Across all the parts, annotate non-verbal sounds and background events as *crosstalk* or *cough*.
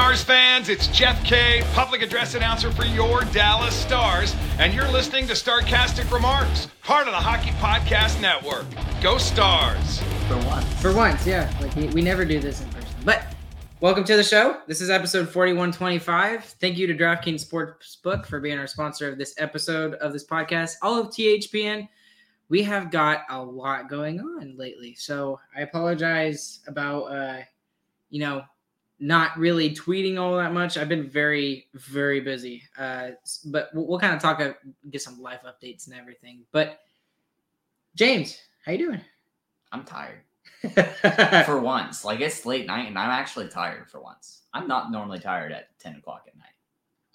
Stars fans, it's Jeff K, public address announcer for your Dallas Stars, and you're listening to Starcastic Remarks, part of the Hockey Podcast Network. Go Stars! For once. For once, yeah. Like we, we never do this in person. But welcome to the show. This is episode 4125. Thank you to DraftKings Sportsbook for being our sponsor of this episode of this podcast. All of THPN. We have got a lot going on lately. So I apologize about uh, you know, not really tweeting all that much. I've been very, very busy. Uh, but we'll, we'll kind of talk, uh, get some life updates and everything. But James, how you doing? I'm tired. *laughs* for once. Like it's late night and I'm actually tired for once. I'm not normally tired at 10 o'clock at night.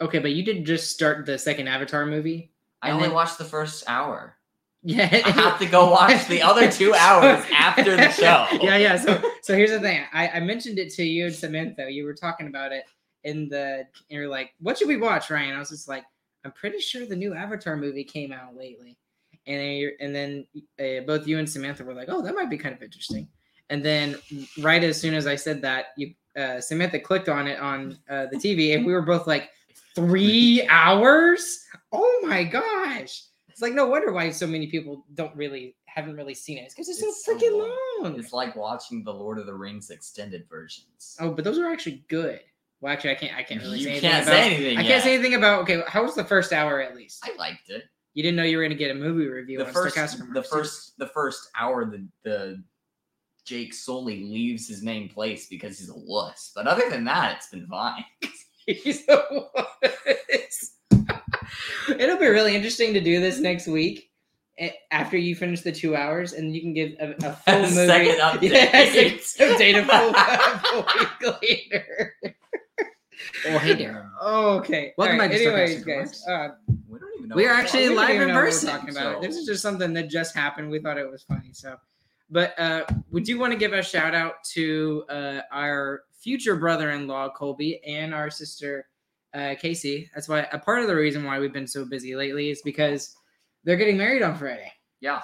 okay, but you did just start the second Avatar movie. I only then- watched the first hour. Yeah, I have to go watch the other *laughs* two hours after the *laughs* show. Yeah, yeah. So, so here's the thing. I, I mentioned it to you and Samantha. You were talking about it in the. And you're like, "What should we watch, Ryan?" I was just like, "I'm pretty sure the new Avatar movie came out lately," and then you're, and then uh, both you and Samantha were like, "Oh, that might be kind of interesting." And then right as soon as I said that, you uh, Samantha clicked on it on uh, the TV, and we were both like, three hours? Oh my gosh! It's like no wonder why so many people don't really haven't really seen it. It's because it's, It's so so long. long. It's like watching the Lord of the Rings extended versions. Oh, but those are actually good. Well, actually, I can't. I can't really you say anything can't about. say anything. I yet. can't say anything about. Okay, how was the first hour at least? I liked it. You didn't know you were going to get a movie review The first, the first, the first hour, the the Jake Sully leaves his main place because he's a wuss. But other than that, it's been fine. *laughs* He's a wuss. *laughs* It'll be really interesting to do this next week. eh, After you finish the two hours, and you can give a, a *laughs* full A movie second *laughs* update. Yeah, second update a full, full week later. Oh, hey there. Okay. Welcome All back to Anyways, Starcastic guys, uh, We don't even know. We're actually we live in know we're person, talking about. so- This is just something that just happened. We thought it was funny. So, but uh, we do want to give a shout out to uh, our future brother-in-law Colby and our sister uh, Casey. That's why a part of the reason why we've been so busy lately is because they're getting married on Friday. Yeah.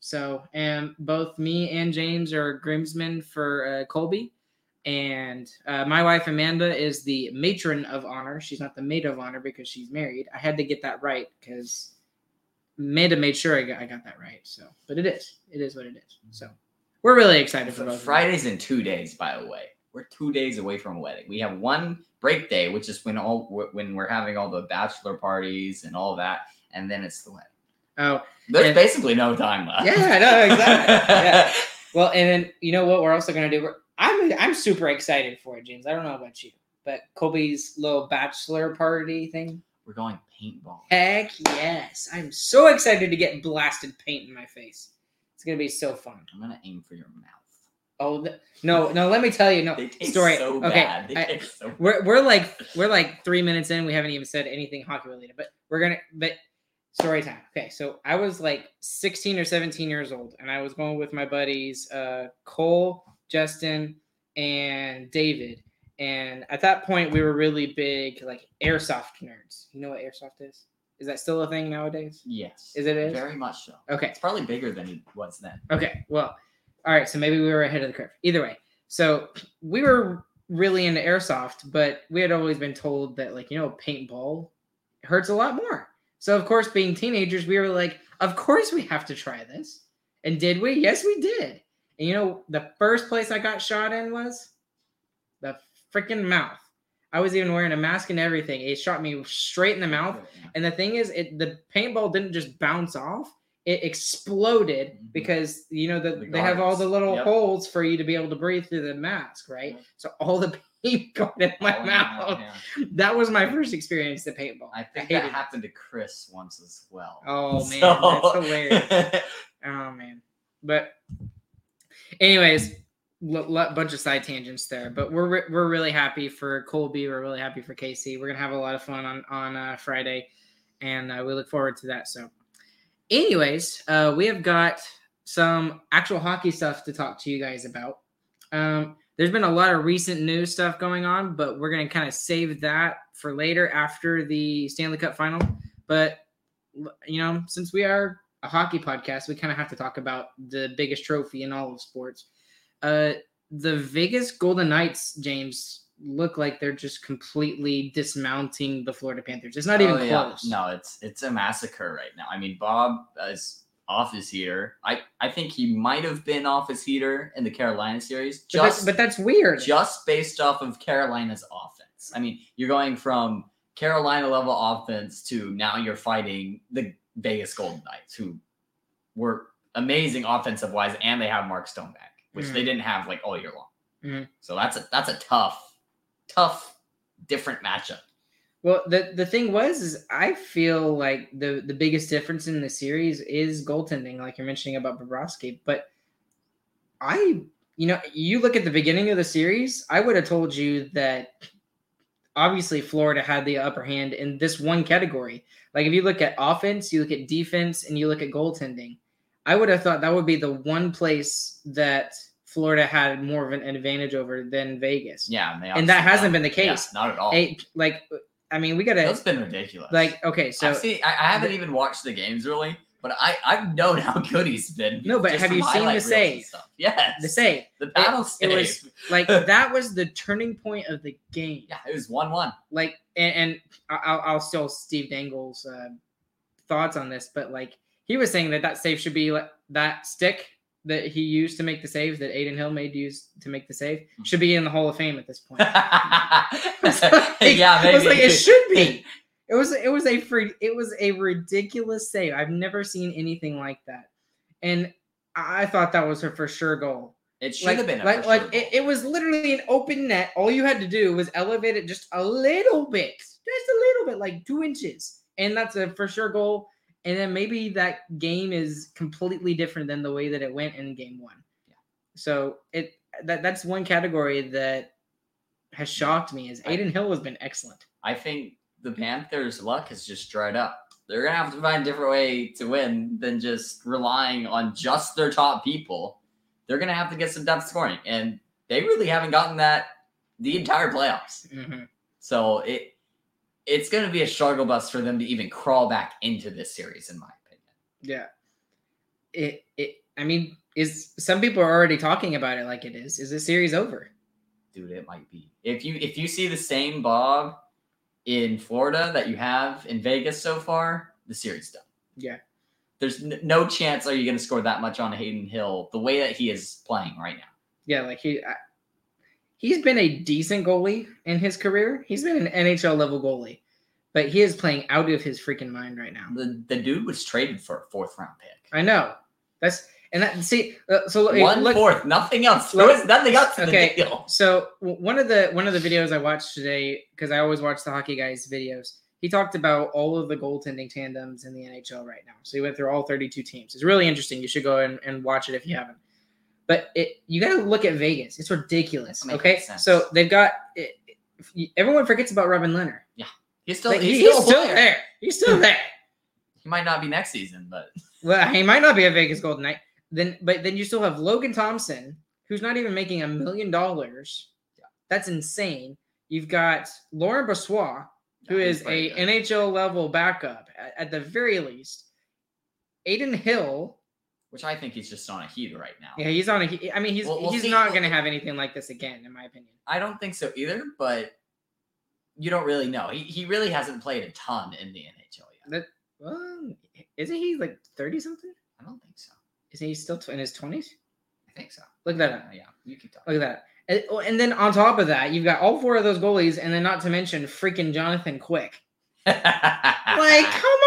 So, and both me and James are groomsmen for uh, Colby. And uh, my wife Amanda is the matron of honor. She's not the maid of honor because she's married. I had to get that right because Amanda made sure I got, I got that right. So, but it is. It is what it is. So, we're really excited for both. Friday's in two days, by the way. We're two days away from a wedding. We have one break day, which is when all when we're having all the bachelor parties and all that, and then it's the wedding. Oh, There's And- basically no time left. Yeah, no, exactly. Yeah. *laughs* well, and then you know what we're also gonna do? We're, I'm I'm super excited for it, James. I don't know about you, but Colby's little bachelor party thing. We're going paintball. Heck yes. I'm so excited to get blasted paint in my face. It's going to be so fun. I'm gonna aim for your mouth. Oh, no, no, let me tell you. No, story. so okay. bad. They I- so we're, we're like, we're like three minutes in. We haven't even said anything hockey related, but we're going to, but story time. Okay. So I was like 16 or 17 years old and I was going with my buddies, uh, Cole, Justin, and David. And at that point, we were really big, like airsoft nerds. You know what airsoft is? Is that still a thing nowadays? Yes. Is it is? Very much so. Okay. It's probably bigger than it was then. Okay. Well, all right. So maybe we were ahead of the curve. Either way. So we were really into airsoft, but we had always been told that, like, you know, paintball hurts a lot more. So, of course, being teenagers, we were like, of course we have to try this. And did we? Yes, we did. And you know, the first place I got shot in was the freaking mouth. I was even wearing a mask and everything. It shot me straight in the mouth. And the thing is, it the paintball didn't just bounce off; it exploded Mhm. because you know that The they have all the little Yep. holes for you to be able to breathe through the mask, right? Yep. So all the paint *laughs* got in my Oh, mouth. yeah. That was my first experience to paintball. I think hated that it. happened to Chris once as well. Oh man, So- that's hilarious. *laughs* Oh man, but anyways, l- l- bunch of side tangents there, but we're re- we're really happy for Colby. We're really happy for Casey. We're gonna have a lot of fun on on uh, Friday, and uh, we look forward to that. So, anyways, uh, we have got some actual hockey stuff to talk to you guys about. Um, there's been a lot of recent news stuff going on, but we're gonna kind of save that for later after the Stanley Cup final. But you know, since we are a hockey podcast, we kind of have to talk about the biggest trophy in all of sports. Uh, the Vegas Golden Knights, James, look like they're just completely dismounting the Florida Panthers. It's not even Oh, yeah. close. No, it's it's a massacre right now. I mean, Bob is off his heater. I I think he might have been off his heater in the Carolina series, but, that's, just but that's weird. just based off of Carolina's offense. I mean, you're going from Carolina level offense to now you're fighting the Vegas Golden Knights, who were amazing offensive wise, and they have Mark Stone back, which they Mhm. didn't have like all year long. Mhm. So that's a that's a tough, tough, different matchup. Well, the the thing was is I feel like the the biggest difference in the series is goaltending, like you're mentioning about Bobrovsky. But I, you know, you look at the beginning of the series, I would have told you that obviously Florida had the upper hand in this one category. Like if you look at offense, you look at defense, and you look at goaltending, I would have thought that would be the one place that Florida had more of an advantage over than Vegas. Yeah, and, And that hasn't don't. been the Yeah, case. not at all. Like, I mean, we gotta That's been ridiculous. like okay, so I, I haven't even watched the games really, but I I've known how *laughs* good he's been. No, but have you seen the save? Yes, the save, the battle it save. was- like *laughs* that was the turning point of the game. yeah, it was one one. Like, and, and I- I'll, I'll steal Steve Dangle's uh, thoughts on this, but like he was saying that that save should be like that stick that he used to make the saves that Adin Hill made use to make the save Mm-hmm. should be in the Hall of Fame at this point. *laughs* *laughs* yeah, I was like, it should be. It was it was a free it was a ridiculous save. I've never seen anything like that, and I I thought that was her for sure goal. It should like, have been like like sure it, it was literally an open net. All you had to do was elevate it just a little bit, just a little bit, like two inches, and that's a for sure goal. And then maybe that game is completely different than the way that it went in game one. Yeah. So it that that's one category that has shocked me. Is I- Adin Hill has been excellent. I think the Panthers' luck has just dried up. They're gonna have to find a different way to win than just relying on just their top people. They're gonna have to get some depth scoring, and they really haven't gotten that the entire playoffs. Mhm. So it it's gonna be a struggle bus for them to even crawl back into this series, in my opinion. Yeah. It it I mean, is some people are already talking about it like it is. Is the series over? Dude, it might be. If you if you see the same Bob in Florida that you have in Vegas so far, the series done. Yeah. There's n- no chance are you going to score that much on Hayden Hill the way that he is playing right now. Yeah, like he I, he's been a decent goalie in his career. He's been an NHL level goalie, but he is playing out of his freaking mind right now. The the dude was traded for a fourth round pick. I know. That's and that see uh, so One look fourth, nothing else. there was nothing else okay. So one of the one of the videos I watched today because I always watch the hockey guys videos. He talked about all of the goaltending tandems in the NHL right now. So he went through all 32 teams. It's really interesting. You should go and, and watch it if you haven't. But it you got to look at Vegas. It's ridiculous. Okay, sense. so they've got it, everyone forgets about Robin Lehner. Yeah, he's still Like, he's, he- still, player. there. He's still *laughs* there. He might not be next season, but *laughs* Well, he might not be a Vegas Golden Knight. Then, but then you still have Logan Thompson, who's not even making a million dollars. That's insane. You've got Laurent Brossoit, who Yeah, is a good. NHL level backup at, at the very least. Adin Hill, which I think he's just on a heat right now. yeah, he's on a. heat. I mean, he's We'll- we'll he's see. not going to have anything like this again, in my opinion. I don't think so either, but you don't really know. He, he really hasn't played a ton in the NHL yet. That well, isn't he like thirty something? I don't think so. Isn't he still in his twenties? I think so. Look at that up. Uh, yeah, you keep talking. Look at that. And, oh, and then on top of that, you've got all four of those goalies, and then not to mention freaking Jonathan Quick. *laughs* Like, come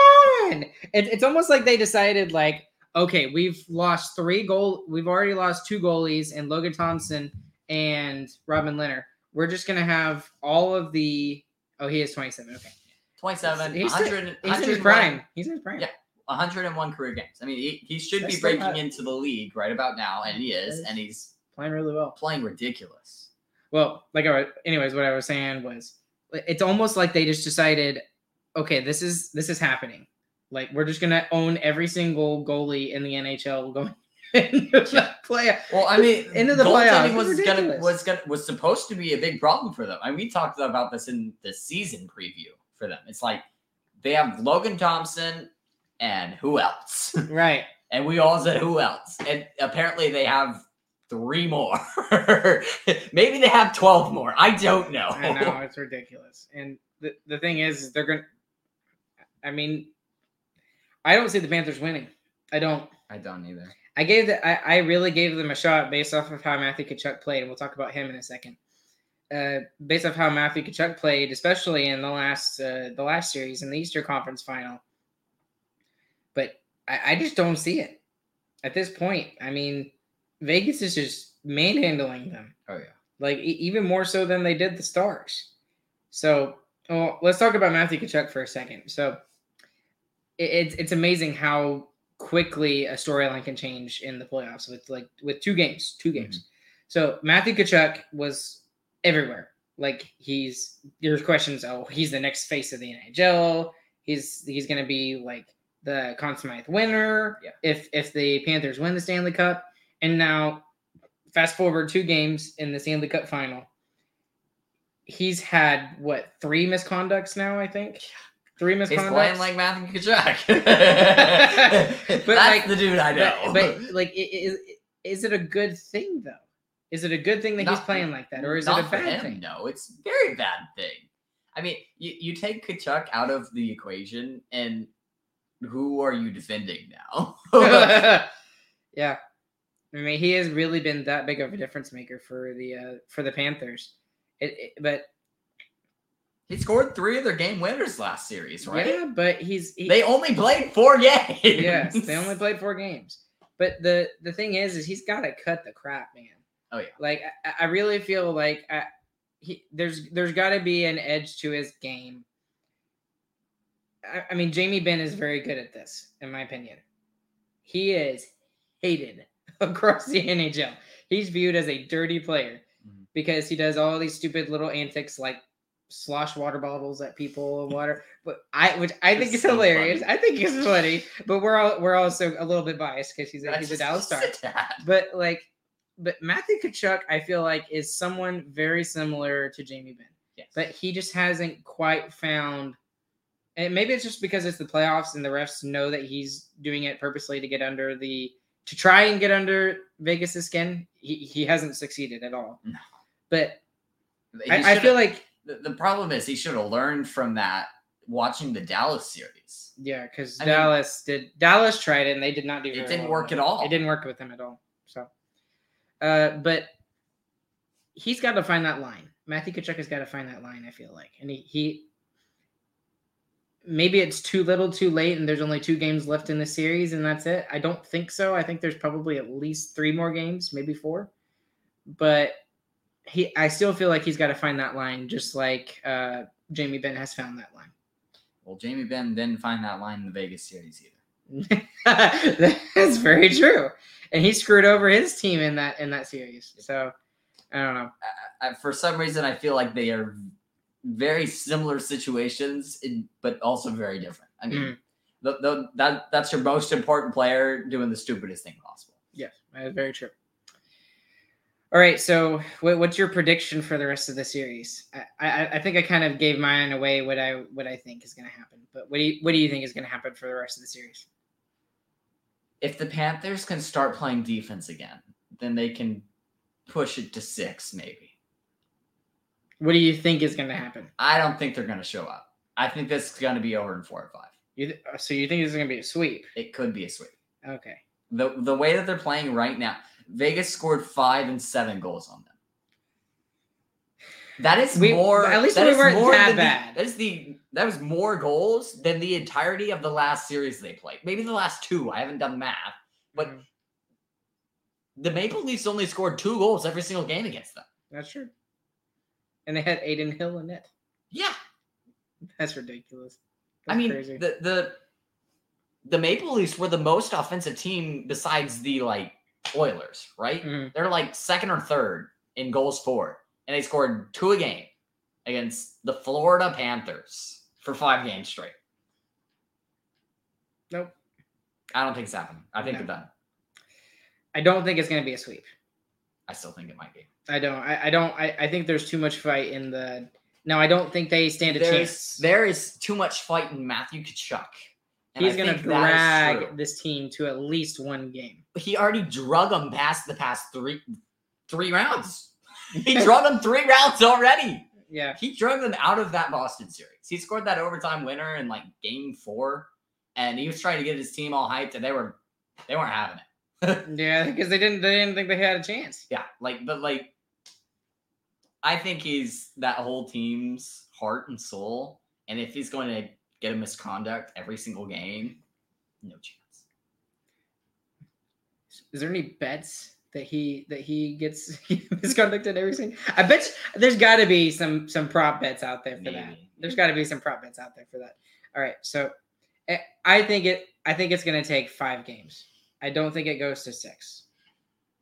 on! It, it's almost like they decided, like, okay, we've lost three goal, we've already lost two goalies, and Logan Thompson and Robin Lehner. We're just gonna have all of the. Oh, he is twenty-seven. Okay, 27, He's still- 100, he's in his prime. He's in his prime. Yeah. 101 career games. I mean, he, he should That's be breaking not- into the league right about now, and he is, and he's playing really well. Playing ridiculous. Well, like I was, anyways, what I was saying was, it's almost like they just decided, okay, this is this is happening. Like we're just gonna own every single goalie in the NHL going *laughs* into the play. Well, I mean, *laughs* Into the goaltending playoffs. was gonna was gonna was supposed to be a big problem for them. I mean, we talked about this in the season preview for them. It's like they have Logan Thompson and who else? *laughs* Right. and we all said who else? And apparently they have three more. Maybe they have twelve more. I don't know. I know it's ridiculous. And the the thing is, is they're gonna. I mean, I don't see the Panthers winning. I don't. I don't either. I gave the, I, I really gave them a shot based off of how Matthew Tkachuk played, and we'll talk about him in a second. Uh, based off how Matthew Tkachuk played, especially in the last uh, the last series in the Easter Conference Final. But I, I just don't see it at this point. I mean, Vegas is just manhandling them, Oh yeah. like e- even more so than they did the Stars. So, well, let's talk about Matthew Tkachuk for a second. So, it's it's amazing how quickly a storyline can change in the playoffs with like with two games, two games. Mm-hmm. So Matthew Tkachuk was everywhere. Like he's there's questions. Oh, he's the next face of the NHL. He's he's gonna be like the Conn Smythe winner. Yeah. If if the Panthers win the Stanley Cup, and now fast forward two games in the Stanley Cup final. He's had what three misconducts now? I think three misconducts. He's playing like Matthew Tkachuk. *laughs* *laughs* But, That's like- the dude I know. But, but *laughs* like, is is it a good thing though? Is it a good thing that he's Not- playing like that, or is it a for bad thing? No, it's a very bad thing. I mean, you, you take Tkachuk out of the equation, and who are you defending now? yeah, I mean, he has really been that big of a difference maker for the uh, for the Panthers. It, it- but he scored three of their game winners last series, right? yeah, but he's he, They only played four games. yes, they only *laughs* played four games. But the the thing is, is he's got to cut the crap, man. Oh, yeah. Like I, I really feel like I, he there's there's got to be an edge to his game. I, I mean, Jamie Benn is very good at this, in my opinion. He is hated *laughs* across the NHL. He's viewed as a dirty player Mhm. because he does all these stupid little antics like slosh water bottles at people and water. But I, which I think It's is so hilarious. funny. I think it's funny. But we're all we're also a little bit biased because he's a, he's a Dallas star. *laughs* But like, but Matthew Tkachuk, I feel like is someone very similar to Jamie Benn, Yes. but he just hasn't quite found. And maybe it's just because it's the playoffs and the refs know that he's doing it purposely to get under the to try and get under Vegas's skin. He he hasn't succeeded at all. No. But I, I feel like the, the problem is he should have learned from that watching the Dallas series. yeah, because I mean- Dallas did Dallas tried it and they did not do. It didn't well work at all. It didn't work with him at all. So, uh, but he's got to find that line. Matthew Tkachuk has got to find that line. I feel like, and he, he maybe it's too little, too late, and there's only two games left in the series, and that's it. I don't think so. I think there's probably at least three more games, maybe four. But he, I still feel like he's got to find that line, just like uh, Jamie Benn has found that line. Well, Jamie Benn didn't find that line in the Vegas series either. *laughs* That's very true. And he screwed over his team in that in that series. So I don't know. I, for some reason, I feel like they are very similar situations, in, but also very different. I mean, Mhm. the, the, that that's your most important player doing the stupidest thing possible. Yes, that is very true. All right, so what's your prediction for the rest of the series? I, I, I think I kind of gave mine away what I what I think is going to happen. But what do you what do you think is going to happen for the rest of the series? If the Panthers can start playing defense again, then they can push it to six, maybe. What do you think is going to happen? I don't think they're going to show up. I think this is going to be over in four or five. You th- so you think this is going to be a sweep? It could be a sweep. Okay. The the way that they're playing right now, Vegas scored five and seven goals on them. That is We- more. at least that we weren't more that the- bad. that is the that was more goals than the entirety of the last series they played. Maybe the last two. I haven't done math. But Mhm. the Maple Leafs only scored two goals every single game against them. that's true. And they had Adin Hill in it. Yeah, That's ridiculous. I mean crazy. the the the Maple Leafs were the most offensive team besides the like Oilers, right? Mhm. They're like second or third in goals for, and they scored two a game against the Florida Panthers for five games straight. Nope. I don't think it's happening. I think No. they're done. I don't think it's going to be a sweep. I still think it might be. I don't. I, I don't. I, I think there's too much fight in the. No, I don't think they stand a chance. there is too much fight in Matthew Tkachuk. And He's going to think that is drag this team to at least one game. He already drug them past the past three three rounds. *laughs* He drug them three rounds already. Yeah. He drug them out of that Boston series. He scored that overtime winner in like game four, and he was trying to get his team all hyped, and they were they weren't having it. *laughs* Yeah, because they didn't. They didn't think they had a chance. Yeah, like but like I think he's that whole team's heart and soul, and if he's going to get a misconduct every single game, no chance. Is there any bets that he that he gets *laughs* misconducted every single? I bet you- there's got to be some some prop bets out there for that. There's got to be some prop bets out there for that. All right, so eh, I think it. I think it's going to take five games. I don't think it goes to six.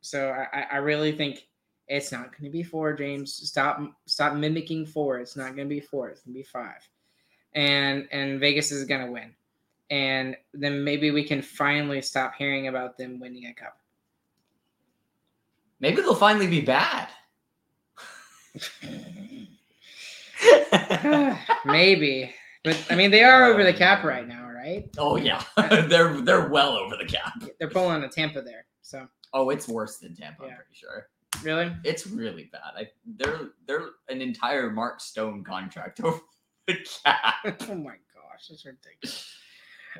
So I, I- I really think it's not going to be four. James, stop stop mimicking four. It's not going to be four. It's going to be five, and and Vegas is going to win, and then maybe we can finally stop hearing about them winning a cup. Maybe they'll finally be bad. *sighs* maybe, but I mean they are over the cap right now, right? oh yeah, *laughs* they're they're well over the cap. They're pulling a Tampa there. So Oh, it's worse than Tampa. I'm Yeah. pretty sure really, it's really bad. I, they're they're an entire Mark Stone contract over the cap, *laughs* oh my gosh, that's ridiculous.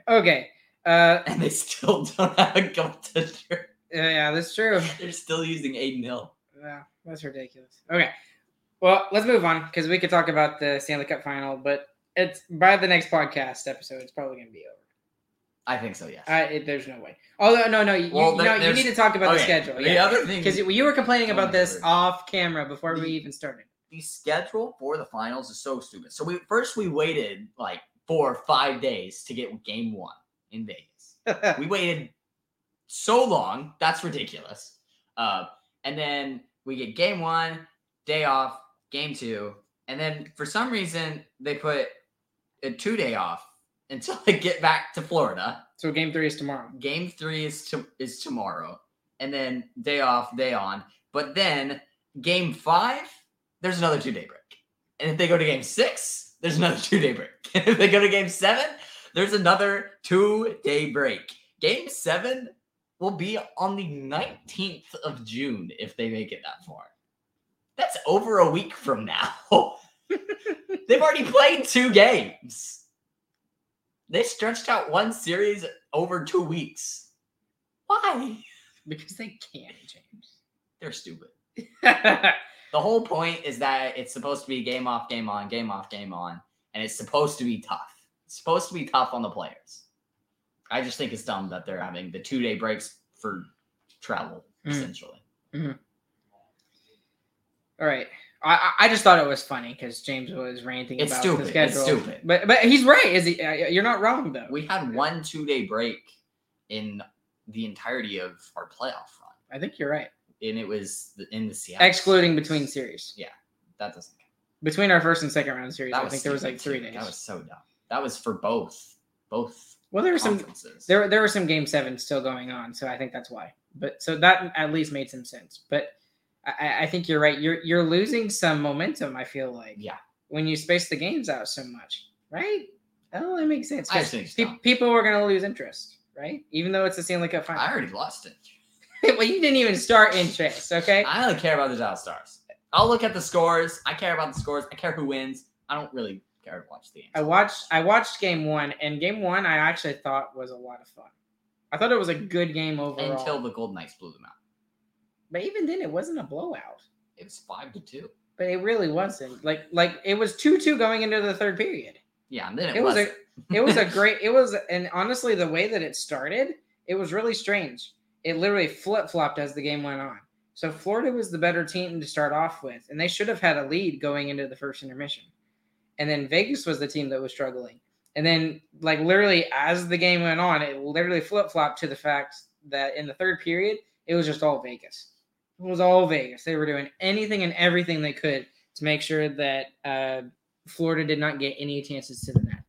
Okay, uh, and they still don't have a goaltender. yeah, that's true. *laughs* They're still using Adin Hill. Yeah, that's ridiculous. Okay, well, let's move on because we could talk about the Stanley Cup final, but it's by the next podcast episode, it's probably gonna be over. I think so. Yes. I, it, there's no way. Although, no, no, you, Well, there- know, you need to talk about the schedule. The Yeah, other thing because you, you were complaining Oh about this off camera before we even started. The schedule for the finals is so stupid. So we first we waited like four or five days to get game one in Vegas. *laughs* we waited so long. That's ridiculous. Uh, and then we get game one, day off, game two, and then for some reason they put a two day off *laughs* until they get back to Florida. so game three is tomorrow. Game three is to, is tomorrow, and then day off, day on. But then game five, there's another two day break. And if they go to game six, there's another *laughs* two day break. *laughs* If they go to game seven, there's another two day break. Game seven will be on the 19th of June if they make it that far. That's over a week from now. *laughs* They've already played two games. They stretched out one series over two weeks. Why? because they can't, James. They're stupid. The whole point is that it's supposed to be game off, game on, game off, game on, and it's supposed to be tough. It's supposed to be tough on the players. I just think it's dumb that they're having the two day breaks for travel, Mm. essentially. All right. I, I I just thought it was funny because James was ranting It's about stupid. the schedule. It's stupid. But but he's right. Is he? Uh, you're not wrong though. We had one two day break in the entirety of our playoff run, I think you're right. And it was in the Seattle. Excluding between series, Yeah, that doesn't count. between our first and second round series, That I think there was like three days. That was so dumb. That was for both both well, there were some there there were some game seven still going on, so I think that's why. But so that at least made some sense. But I- I, think you're right. You're you're losing some momentum. I feel like yeah, when you space the games out so much, right? That only makes sense. I think pe- people were going to lose interest, right? Even though it's a Stanley Cup final. I already lost it. *laughs* well, you didn't even start interest, okay? I only care about the Dallas Stars. I'll look at the scores. I care about the scores. I care who wins. I don't really care to watch the games. I watched I watched game one, and game one I actually thought was a lot of fun. I thought it was a good game overall. until the Golden Knights blew them out. but even then, it wasn't a blowout. It was five to two. But it really wasn't. Like like it was two two going into the third period. Yeah, and then it, It was a it was a *laughs* great it was and honestly the way that it started, it was really strange. It literally flip flopped as the game went on. So Florida was the better team to start off with, and they should have had a lead going into the first intermission. And then Vegas was the team that was struggling. And then, like literally, as the game went on, it literally flip flopped to the fact that in the third period, it was just all Vegas. It was all Vegas. They were doing anything and everything they could to make sure that uh, Florida did not get any chances to the net.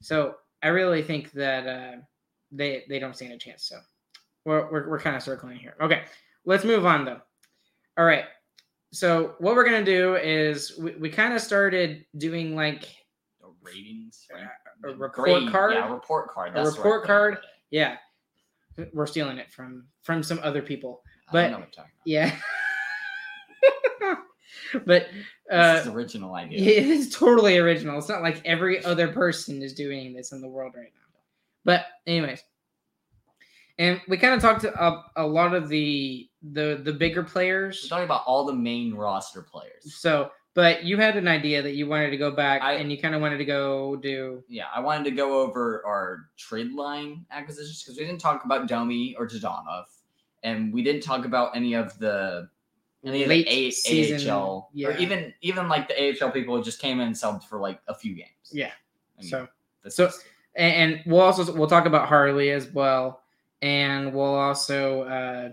So I really think that uh, they they don't stand a chance. So we're we're, we're kind of circling here. Okay, let's move on though. All right. So what we're gonna do is we, we kind of started doing like The ratings. Uh, right? a The report card? Yeah, report card. That's the report card? yeah, we're stealing it from from some other people. But- don't know what you're talking about. Yeah. *laughs* but uh, this is original idea. Yeah, it's totally original. It's not like every other person is doing this in the world right now. But anyways, and we kind of talked to a, a lot of the the the bigger We're players. talking about all the main roster players. So, but you had an idea that you wanted to go back I- and you kind of wanted to go do. Yeah, I wanted to go over our trade line acquisitions because we didn't talk about Domi or Dadonov, and we didn't talk about any of the any of Late the A- season, AHL yeah. or even even like the AHL people who just came in and subbed for like a few games. Yeah. I mean, So so- and we'll also we'll talk about Harley as well, and we'll also uh,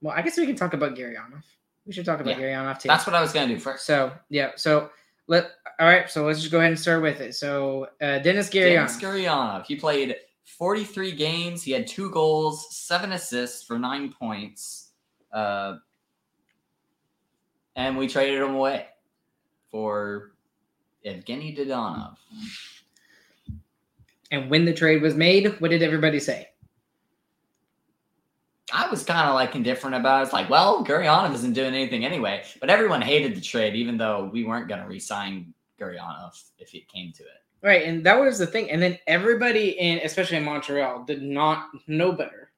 well, I guess we can talk about Gurianov. We should talk about Yeah. Gurianov too. that's what I was gonna do first. So yeah, so let all right. So let's just go ahead and start with it. So uh, Dennis Garyanov. Gurianov. He played 43 games. He had two goals, seven assists for nine points. Uh, and we traded him away for Evgeny Dadonov. And when the trade was made, what did everybody say? I was kind of like indifferent about it. It's like, well, Gurianov isn't doing anything anyway. But everyone hated the trade, even though we weren't going to re-sign Gurianov if it came to it. Right, and that was the thing. And then everybody in, especially in Montreal, did not know better.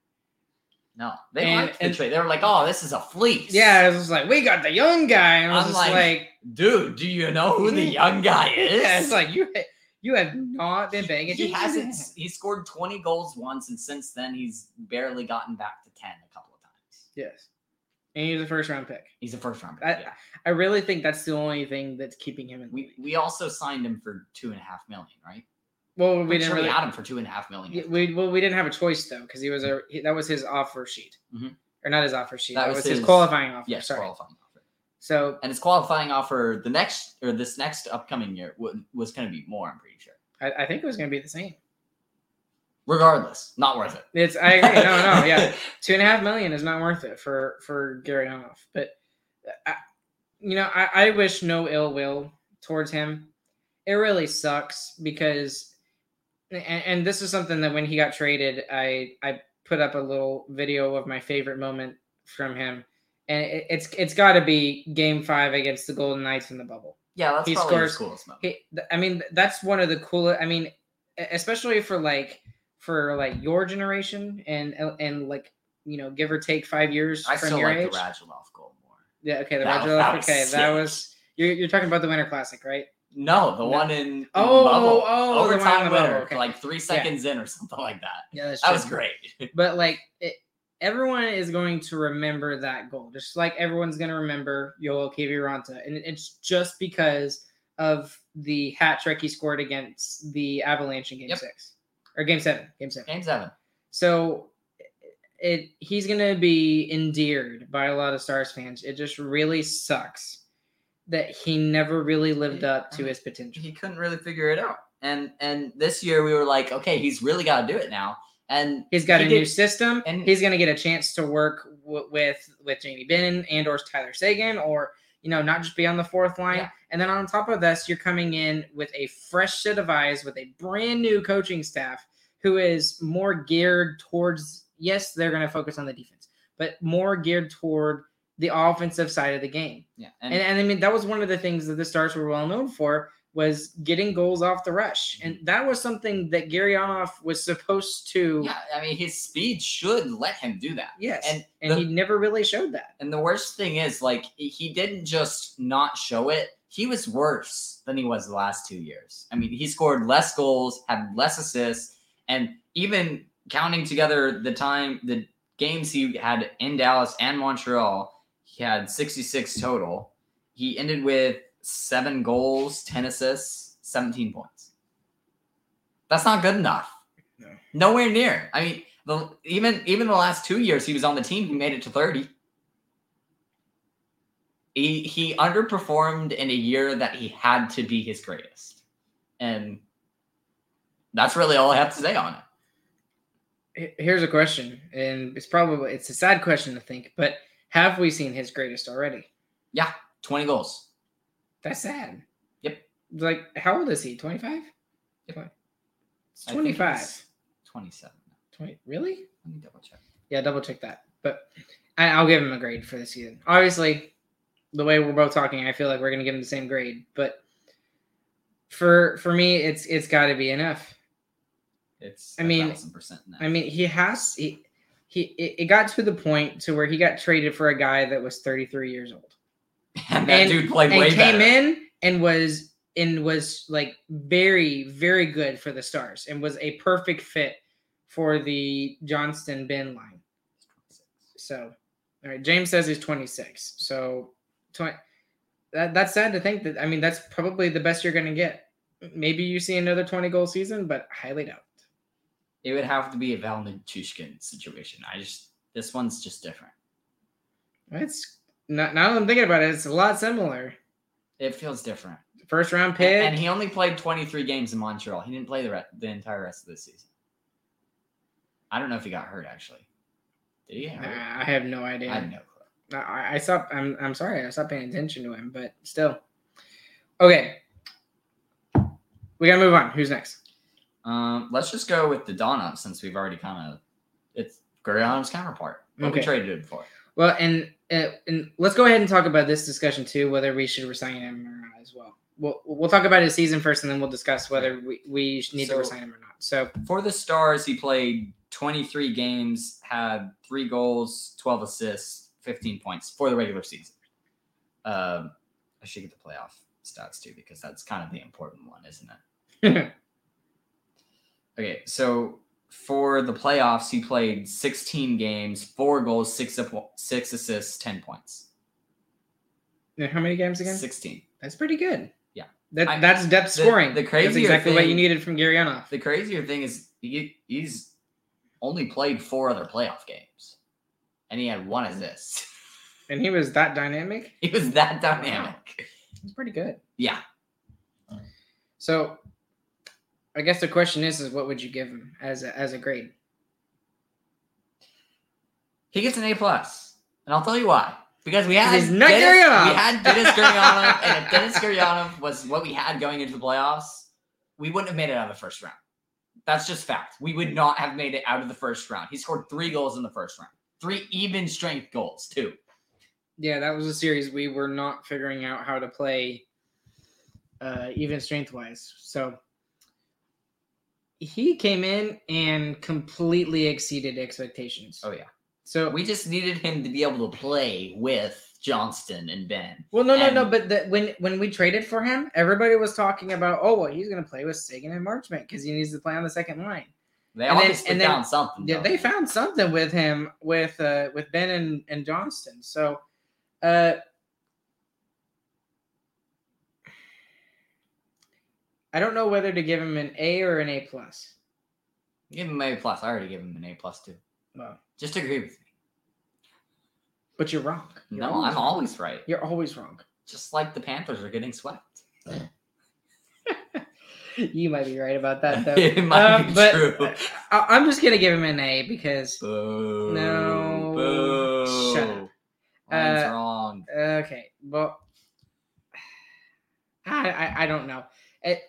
No, they And- liked the and- trade. They were like, oh, this is a fleece. Yeah, it was like we got the young guy, and I was I'm just like, like, dude, do you know who the *laughs* young guy is? yeah, it's like you you have not been paying he attention. hasn't. He scored 20 goals once, and since then he's barely gotten back to 10 a couple of times. Yes, and he's a first round pick. He's a first round pick. I- yeah. I really think that's the only thing that's keeping him in. We we also signed him for two and a half million, right? well, we We didn't sure really. we had him for two and a half million. Yeah, we well we didn't have a choice though because he was a he, that was his offer sheet, Mhm. or not his offer sheet. That, That was, was his, his- qualifying offer. yes, sorry. qualifying offer. So And his qualifying offer the next or this next upcoming year wa- was going to be more. I'm pretty sure. I, I think it was going to be the same. Regardless, not worth it. It's I agree. No, no, yeah, *laughs* two and a half million is not worth it for for Gurianov. But I, you know, I, I wish no ill will towards him. It really sucks because, and, and this is something that when he got traded, I I put up a little video of my favorite moment from him, and it, it's it's got to be Game Five against the Golden Knights in the bubble. yeah, that's He probably his scores- coolest moment. He, I mean, that's one of the coolest. I mean, especially for like for like your generation and uh, and like you know, give or take five years I from still your like age. the Radulov goal more. Yeah. Okay. The That- Radulov. that was okay. That was you're, you're talking about the Winter Classic, right? No, the No. one in, in Oh, bubble. oh, oh in overtime the bubble, okay. like three seconds in or *laughs* something like that. Yeah, that's That was great. *laughs* But like, it, everyone is going to remember that goal, just like everyone's going to remember Yoel Kiviranta, and it's just because of the hat trick he scored against the Avalanche in Game Yep. Six or Game Seven. Game Seven. Game seven. So it he's gonna be endeared by a lot of Stars fans. It just really sucks that he never really lived up to his potential. He couldn't really figure it out. And and this year we were like, okay, he's really got to do it now. And He's got he a new system, and- and he's gonna get a chance to work w- with with Jamie Benn and or Tyler Seguin, or you know, not just be on the fourth line. Yeah. And then on top of this, you're coming in with a fresh set of eyes, with a brand new coaching staff who is more geared towards. Yes, they're going to focus on the defense, but more geared toward the offensive side of the game. yeah, And, and I mean, that was one of the things that the Stars were well known for was getting goals off the rush, mm-hmm. and that was something that Gurianov was supposed to. yeah, I mean his speed should let him do that. Yes, And and, the- he never really showed that. And the worst thing is, like, he- he didn't just not show it. He was worse than he was the last two years. I mean, he scored less goals, had less assists, and even counting together the time, the games he had in Dallas and Montreal, he had 66 total. He ended with seven goals, 10 assists, 17 points. That's not good enough. No. Nowhere near. I mean, The, even even the last two years he was on the team, he made it to 30. He he underperformed in a year that he had to be his greatest. And that's really all I have to say on it. Here's a question, and it's probably it's a sad question to think, but have we seen his greatest already? Yeah, 20 goals. That's sad. Yep. Like, how old is he? 25? Yep. It's 25. he's 27. 20. Really? Let me double check. Yeah, double check that. But I, I'll give him a grade for the season. Obviously, the way we're both talking, I feel like we're gonna give him the same grade. But for for me, it's it's got to be enough. It's I mean- 1000% I mean, he has he he it, it got to the point to where he got traded for a guy that was 33 years old and that and- dude played and way came better. in and was and was like very very good for the Stars and was a perfect fit for the Johnston Benn line. So, all right, James says he's 26. So, 20, that, that's sad to think that. I mean, that's probably the best you're going to get. Maybe you see another 20 goal season, but highly doubt. It would have to be a Valentin Nichushkin situation. I just this one's just different. It's not, now that I'm thinking about it, it's a lot similar. It feels different. First round pick. And he only played 23 games in Montreal. He didn't play the re- the entire rest of this season. I don't know if he got hurt actually. Did he? Nah, I have no idea. I have no clue. I, I stopped. I'm, I'm sorry. I stopped paying attention to him, but still. Okay. We got to move on. Who's next? Um, let's just go with the Donna since we've already kind of it's Gurianov's counterpart. What we traded it for. Well, and and let's go ahead and talk about this discussion too, whether we should resign him or not as well. We'll we'll talk about his season first, and then we'll discuss whether we, we need So- to resign him or not. So For the Stars, he played 23 games, had three goals, 12 assists, 15 points for the regular season. Um, I should get the playoff stats too because that's kind of the important one, isn't it? *laughs* Okay, so for the playoffs, he played 16 games, four goals, six six assists, 10 points. Now, how many games again? 16. That's pretty good. Yeah. that I- that's depth the- scoring. the that's crazier exactly what you thing- needed from Gurianov. The crazier thing is he, he's only played four other playoff games, and he had one assist. and he was that dynamic. *laughs* he was that dynamic. It's pretty good. Yeah. So, I guess the question is, is what would you give him as a, as a grade? He gets an A plus, and I'll tell you why. Because we had Dennis, *laughs* we had Denis Gurianov, and if Denis Gurianov was what we had going into the playoffs, we wouldn't have made it out of the first round. That's just fact. We would not have made it out of the first round. He scored three goals in the first round, three even strength goals too. Yeah, that was a series we were not figuring out how to play uh, even strength wise. So he came in and completely exceeded expectations. Oh yeah, So we just needed him to be able to play with Johnston and Benn. well, no, no, no. But the, when when we traded for him, everybody was talking about, oh, well, he's going to play with Seguin and Marchment because he needs to play on the second line. They And then- obviously and then- found something. Yeah, though. they found something with him with uh with Benn and, and Johnston. So uh I don't know whether to give him an A or an A plus. Give him an A plus. I already gave him an A plus too. Well, Just agree with me. but you're wrong. You're No, I'm wrong. always right. You're always wrong. Just like the Panthers are getting swept. *laughs* you might be right about that though. *laughs* it might Um, be but true. I, I'm just gonna give him an A because Boo. No. Boo. Shut up. Mine's Uh, wrong. Okay, well, *sighs* I I, I don't know. It,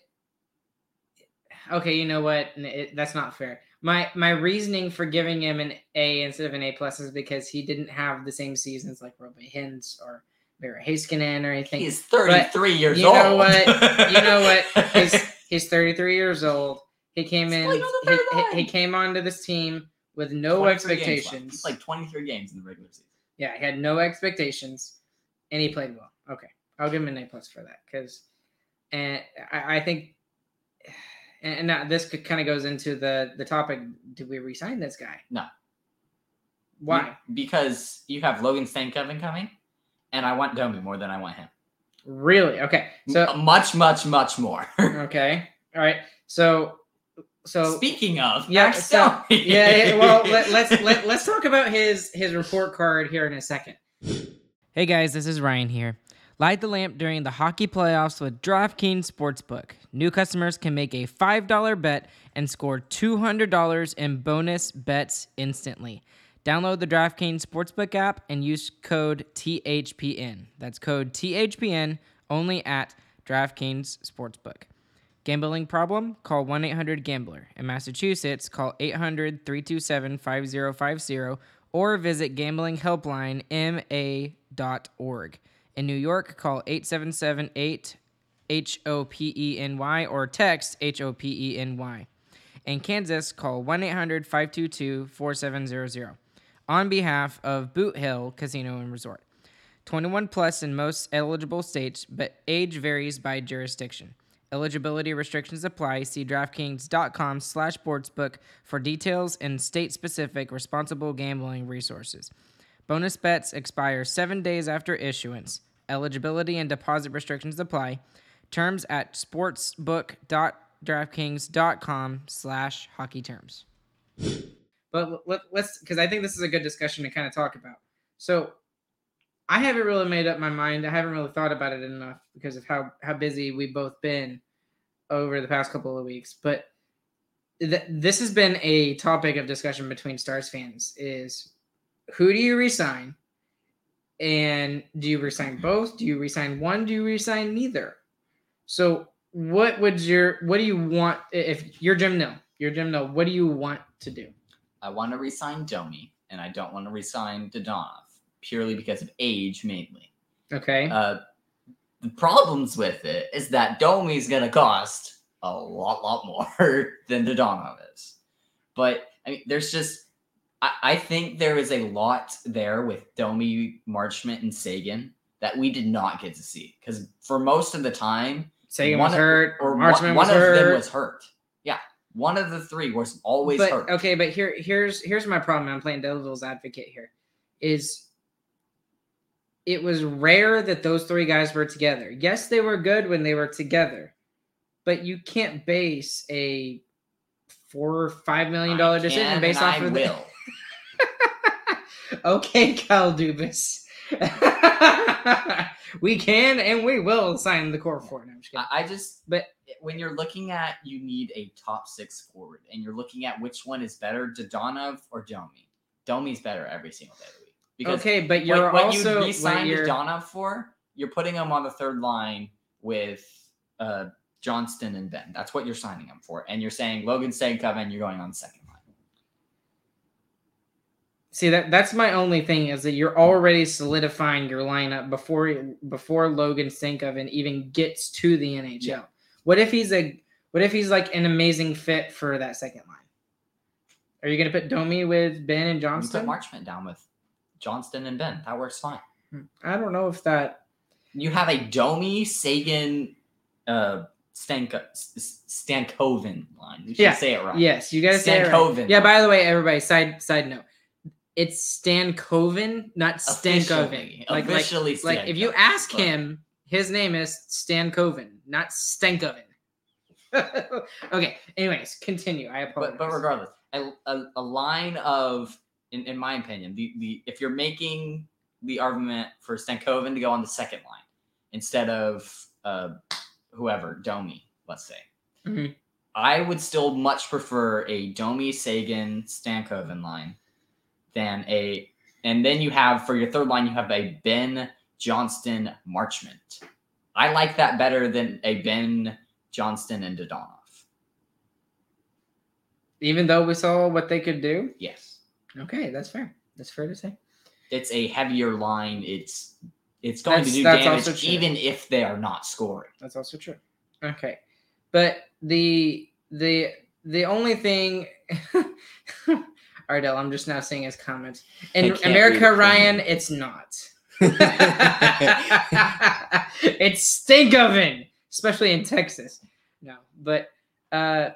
okay, you know what? It, that's not fair. My my reasoning for giving him an A instead of an A plus is because he didn't have the same seasons like Roope Hintz or Vera Heiskanen or anything. He's 33 years you old. know what? You know what? *laughs* He's he's 33 years old. He came He's in. playing on the He, he, he came onto this team with no 23 games left. expectations. Like 23 games in the regular season. Yeah, he had no expectations, and he played well. Okay, I'll give him an A plus for that because, and I, I think, and, and now this kind of goes into the the topic: Did we resign this guy? No. Why? Because you have Logan Stankoven coming, and I want Domi more than I want him. Really? Okay. So much, much, much more. *laughs* okay, all right. So so Speaking of, yeah, so, yeah, yeah. Well, *laughs* let, let's let, let's talk about his his report card here in a second. Hey guys, this is Ryan here. Light the lamp during the hockey playoffs with DraftKings Sportsbook. New customers can make a $5 bet and score $200 in bonus bets instantly. Download the DraftKings Sportsbook app and use code THPN. That's code THPN only at DraftKings Sportsbook. Gambling problem? Call 1 800 Gambler. In Massachusetts, call 800 327 5050 or visit gamblinghelplinema.org. In New York, call 877 8 H O P E N Y or text H O P E N Y. In Kansas, call 1 800 522 4700 on behalf of Boot Hill Casino and Resort. 21 plus in most eligible states, but age varies by jurisdiction. Eligibility restrictions apply. See DraftKings.com slash sportsbook for details and state-specific responsible gambling resources. Bonus bets expire seven days after issuance. Eligibility and deposit restrictions apply. Terms at sportsbook.draftkings.com slash hockey terms. But let, let's, because I think this is a good discussion to kind of talk about. So I haven't really made up my mind. I haven't really thought about it enough because of how how busy we've both been over the past couple of weeks. But th- this has been a topic of discussion between Stars fans: is who do you resign, and do you resign both? Do you resign one? Do you resign neither? So, what would your what do you want if you're Jim Nill? You're Jim Nill. What do you want to do? I want to resign Domi, and I don't want to resign Dadonov purely because of age, mainly. Okay. Uh, the problems with it is that Domi's gonna cost a lot, lot more *laughs* than Dadonov is. But I mean, there's just I, I think there is a lot there with Domi, Marchment, and Seguin that we did not get to see because for most of the time, Seguin was of- hurt, or or one, Marchment one was of hurt. them was hurt. Yeah, one of the three was always but hurt. okay, but here here's here's my problem. I'm playing devil's advocate here. Is it was rare that those three guys were together. Yes, they were good when they were together, but you can't base a four or five million dollar decision based off I of will. *laughs* okay, Cal Dubas. *laughs* we can and we will sign the core for it. No, I'm just kidding. I, just But- when you're looking at you need a top six forward, and you're looking at which one is better, Dadonov or Domi. Domi's better every single day of the week. Because okay, but you're what, also you what re-signed Dadonov for, you're putting him on the third line with uh, Johnston and Benn. That's what you're signing him for, and you're saying Logan Stankoven, and you're going on second. See that that's my only thing is that you're already solidifying your lineup before before Logan Stankoven even gets to the NHL. Yeah. What if he's a what if he's like an amazing fit for that second line? Are you gonna put Domi with Benn and Johnston? You put? Marchment down with Johnston and Benn. That works fine. I don't know if that You have a Domi, Seguin, uh, Stanko- Stankoven line. You should Yeah, say it right. Yes, you gotta say it right. Yeah, by the way, everybody, side side note. It's Stankoven, not Stankoven. Officially. Like, like, Officially like if you ask him, his name is Stankoven, not Stankoven. *laughs* okay. Anyways, continue. I apologize. but but regardless, a, a, a line of, in, in my opinion, the, the if you're making the argument for Stankoven to go on the second line instead of uh, whoever Domi, let's say, Mhm. I would still much prefer a Domi Seguin Stankoven line than a, and then you have for your third line you have a Benn Johnston Marchment. I like that better than a Benn Johnston and Dadonov. even though we saw what they could do, Yes. okay, that's fair. That's fair to say. it's a heavier line. It's it's going That's- to do damage even if they are not scoring. That's also true. Okay, but the the the only thing, *laughs* Ardell, I'm just now seeing his comments. In I can't read America, Ryan, it's not. *laughs* it's Stinkoven, especially in Texas. No, but uh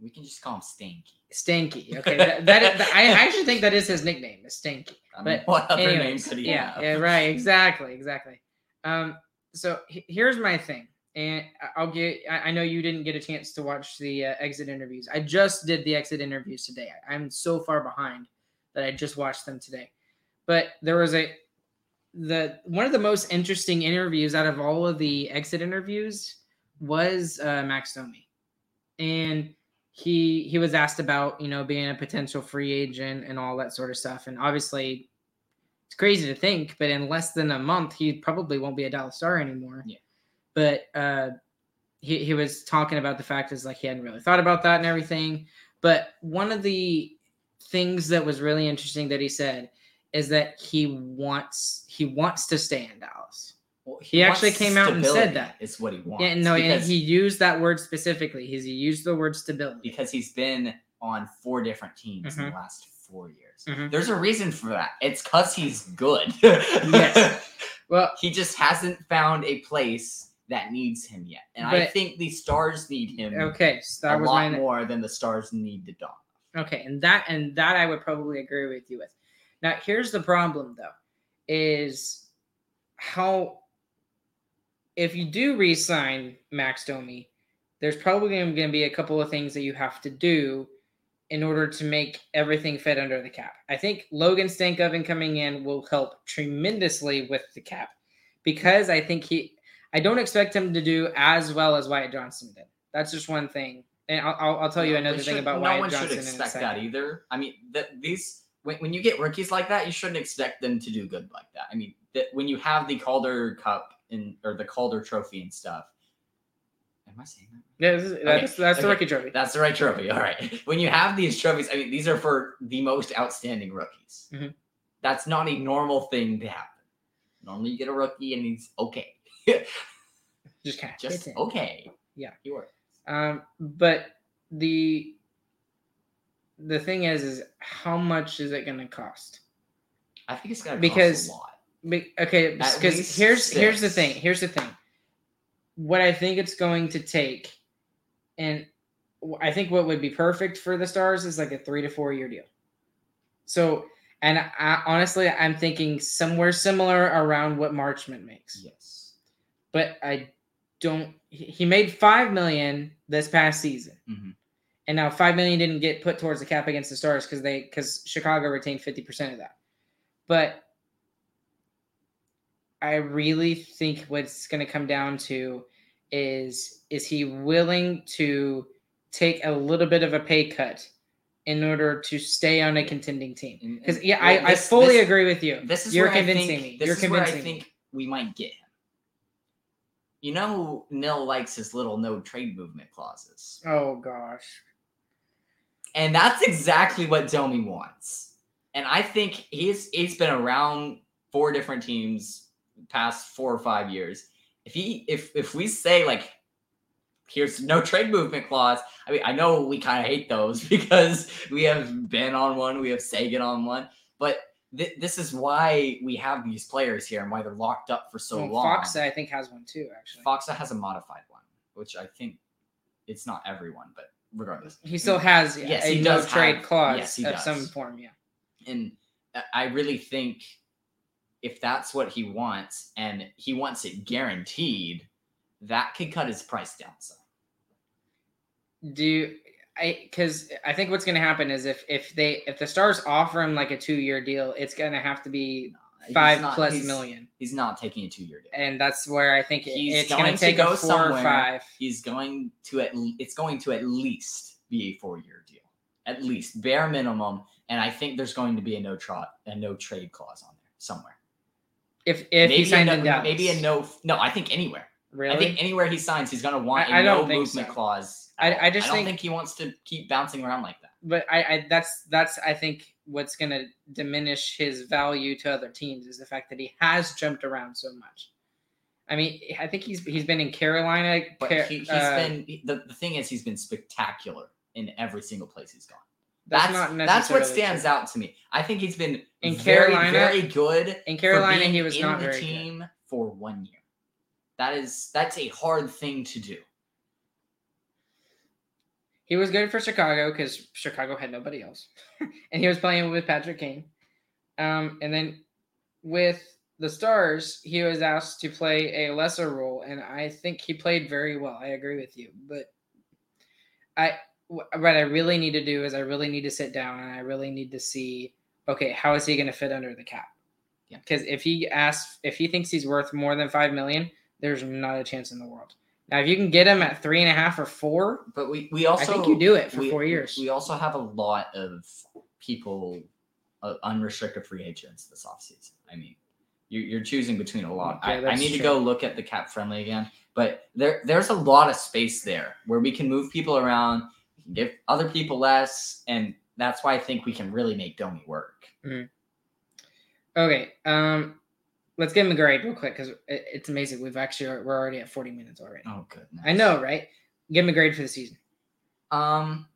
We can just call him Stanky. Stinky. *laughs* Okay, that, that, is- I actually think that is his nickname, is Stinky. I mean, But *laughs* what other name could he yeah, have? yeah, right, exactly, exactly. Um, so he- here's my thing: and I'll get. I I know you didn't get a chance to watch the uh, exit interviews. I just did the exit interviews today. I'm so far behind that I just watched them today. But there was a the one of the most interesting interviews out of all of the exit interviews was uh, Max Domi, and he he was asked about you know being a potential free agent and all that sort of stuff, and obviously it's crazy to think, but in less than a month he probably won't be a Dallas Star anymore. Yeah. But uh, he he was talking about the fact is like he hadn't really thought about that and everything. But one of the things that was really interesting that he said is that he wants he wants to stay in Dallas. Well, He actually came out and said that. Is what he wants. Yeah, no, and he used that word specifically. He's he used the word stability. because he's been on four different teams in Mhm. the last four years. Mhm. There's a reason for that. It's because he's good. Yes. *laughs* Well, he just hasn't found a place that needs him yet. And I think the stars need him okay, so that a was lot my more than the stars need the dog. Okay, and that and that I would probably agree with you with. Now, here's the problem though, is how if you do re-sign Max Domi, there's probably going to be a couple of things that you have to do in order to make everything fit under the cap. I think Logan Stankoven coming in will help tremendously with the cap because I think he I don't expect him to do as well as Wyatt Johnston did. That's just one thing. And I'll, I'll, I'll tell you No, another we thing should- about no Wyatt one Johnston should in a expect that either. I mean, that these when, when you get rookies like that, you shouldn't expect them to do good like that. I mean, that when you have the Calder Cup and or the Calder Trophy and stuff. Am I saying that? Yeah, this is- that's that's the okay. rookie trophy. That's the right trophy. All right. *laughs* When you have these trophies, I mean, these are for the most outstanding rookies. Mhm. That's not a normal thing to happen. Normally, you get a rookie and he's okay, *laughs* Just kind of just okay. Yeah. you are. Um, but the the thing is, is how much is it going to cost? I think it's gonna Because- cost a lot. Be- okay, because here's here's the thing. Here's the thing. What I think it's going to take, and I think what would be perfect for the Stars is like a three to four year deal. So, and I, honestly, I'm thinking somewhere similar around what Marchment makes. Yes. But I don't. He made five million this past season, Mhm. and now five million didn't get put towards the cap against the Stars because they because Chicago retained fifty percent of that. But I really think what's going to come down to is is he willing to take a little bit of a pay cut in order to stay on a contending team? Because yeah, well, I, I fully this- agree with you. This is You're convincing think, me. This You're is where I convincing me. think we might get him. You know, Nill likes his little no trade movement clauses, Oh gosh. and that's exactly what Domi wants. And I think he's he's been around four different teams past four or five years. If he if if we say like here's no trade movement clause. I mean, I know we kind of hate those *laughs* because we have Benn on one, we have Seguin on one, but th- this is why we have these players here and why they're locked up for so Well, long. Fox, I think, has one too. Actually, Faksa has a modified one, which I think it's not everyone, but regardless, he still has Yes, a he no does trade have- clause yes, he of does. some form. Yeah. and I- I really think if that's what he wants and he wants it guaranteed, that could cut his price down some. Do you, I because I think what's going to happen is if if they if the Stars offer him like a two year deal, it's going to have to be five not- plus he's- million, He's not taking a two-year deal. and that's where I think He's it's going to take go a four or five. He's going to at it's going to at least be a four-year deal, at least bare minimum. And I think there's going to be a no trot a no trade clause on there somewhere. If if he maybe signed a no, maybe a no. No, I think anywhere. Really, I think anywhere he signs, he's going to want a I no movement so. clause. I-. I just don't think- think he wants to keep bouncing around like that. but I, I that's that's I think what's going to diminish his value to other teams is the fact that he has jumped around so much. I mean, I think he's he's been in Carolina. But he, he's uh, been the, the thing is he's been spectacular in every single place he's gone. that's, That's that's what stands true. out to me. I think he's been In very, Carolina- very good. In Carolina, he was in not the very good. team for one year. That is that's a hard thing to do. He was good for Chicago because Chicago had nobody else, *laughs* and he was playing with Patrick Kane. Um, and then with the Stars, he was asked to play a lesser role, and I think he played very well. I agree with you, but I what I really need to do is I really need to sit down and I really need to see okay how is he going to fit under the cap? Because if he asks if he thinks he's worth more than five million, there's not a chance in the world. Now, if you can get him at three and a half or four, But we, we also I think you do it for we- four years. We also have a lot of people, uh, unrestricted free agents this offseason. I mean, you, you're choosing between a lot. Yeah, I, I need to go look at the cap friendly again, but there there's a lot of space there where we can move people around, we can give other people less, and that's why I think we can really make Domi work. Okay. Um, let's give him a grade real quick because it's amazing. We've actually we're already at forty minutes already. Oh goodness. I know, right? Give him a grade for the season. Um,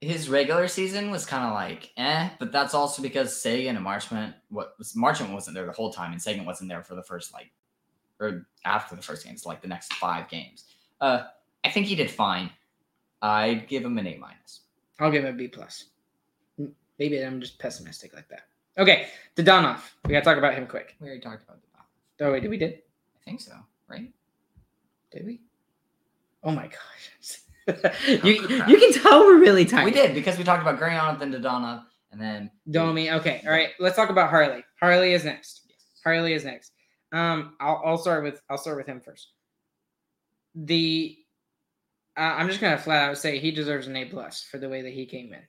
his regular season was kind of like eh, but that's also because Seguin and Marchment what was Marchment wasn't there the whole time, and Seguin wasn't there for the first like or after the first games, like the next five games. Uh, I think he did fine. I'd give him an A minus. I'll give him a B plus. Maybe I'm just pessimistic like that. Okay, Dadonov. We gotta talk about him quick. We already talked about that. Oh wait, did we did? I think so, right? Did we? Oh my gosh. *laughs* you crap. you can tell we're really tired. We did because we talked about Gurion, then Dodona, and then Domi. Okay, all right. Let's talk about Harley. Harley is next. Harley is next. Um, I'll, I'll start with I'll start with him first. The uh, I'm just gonna flat out say he deserves an A plus for the way that he came in,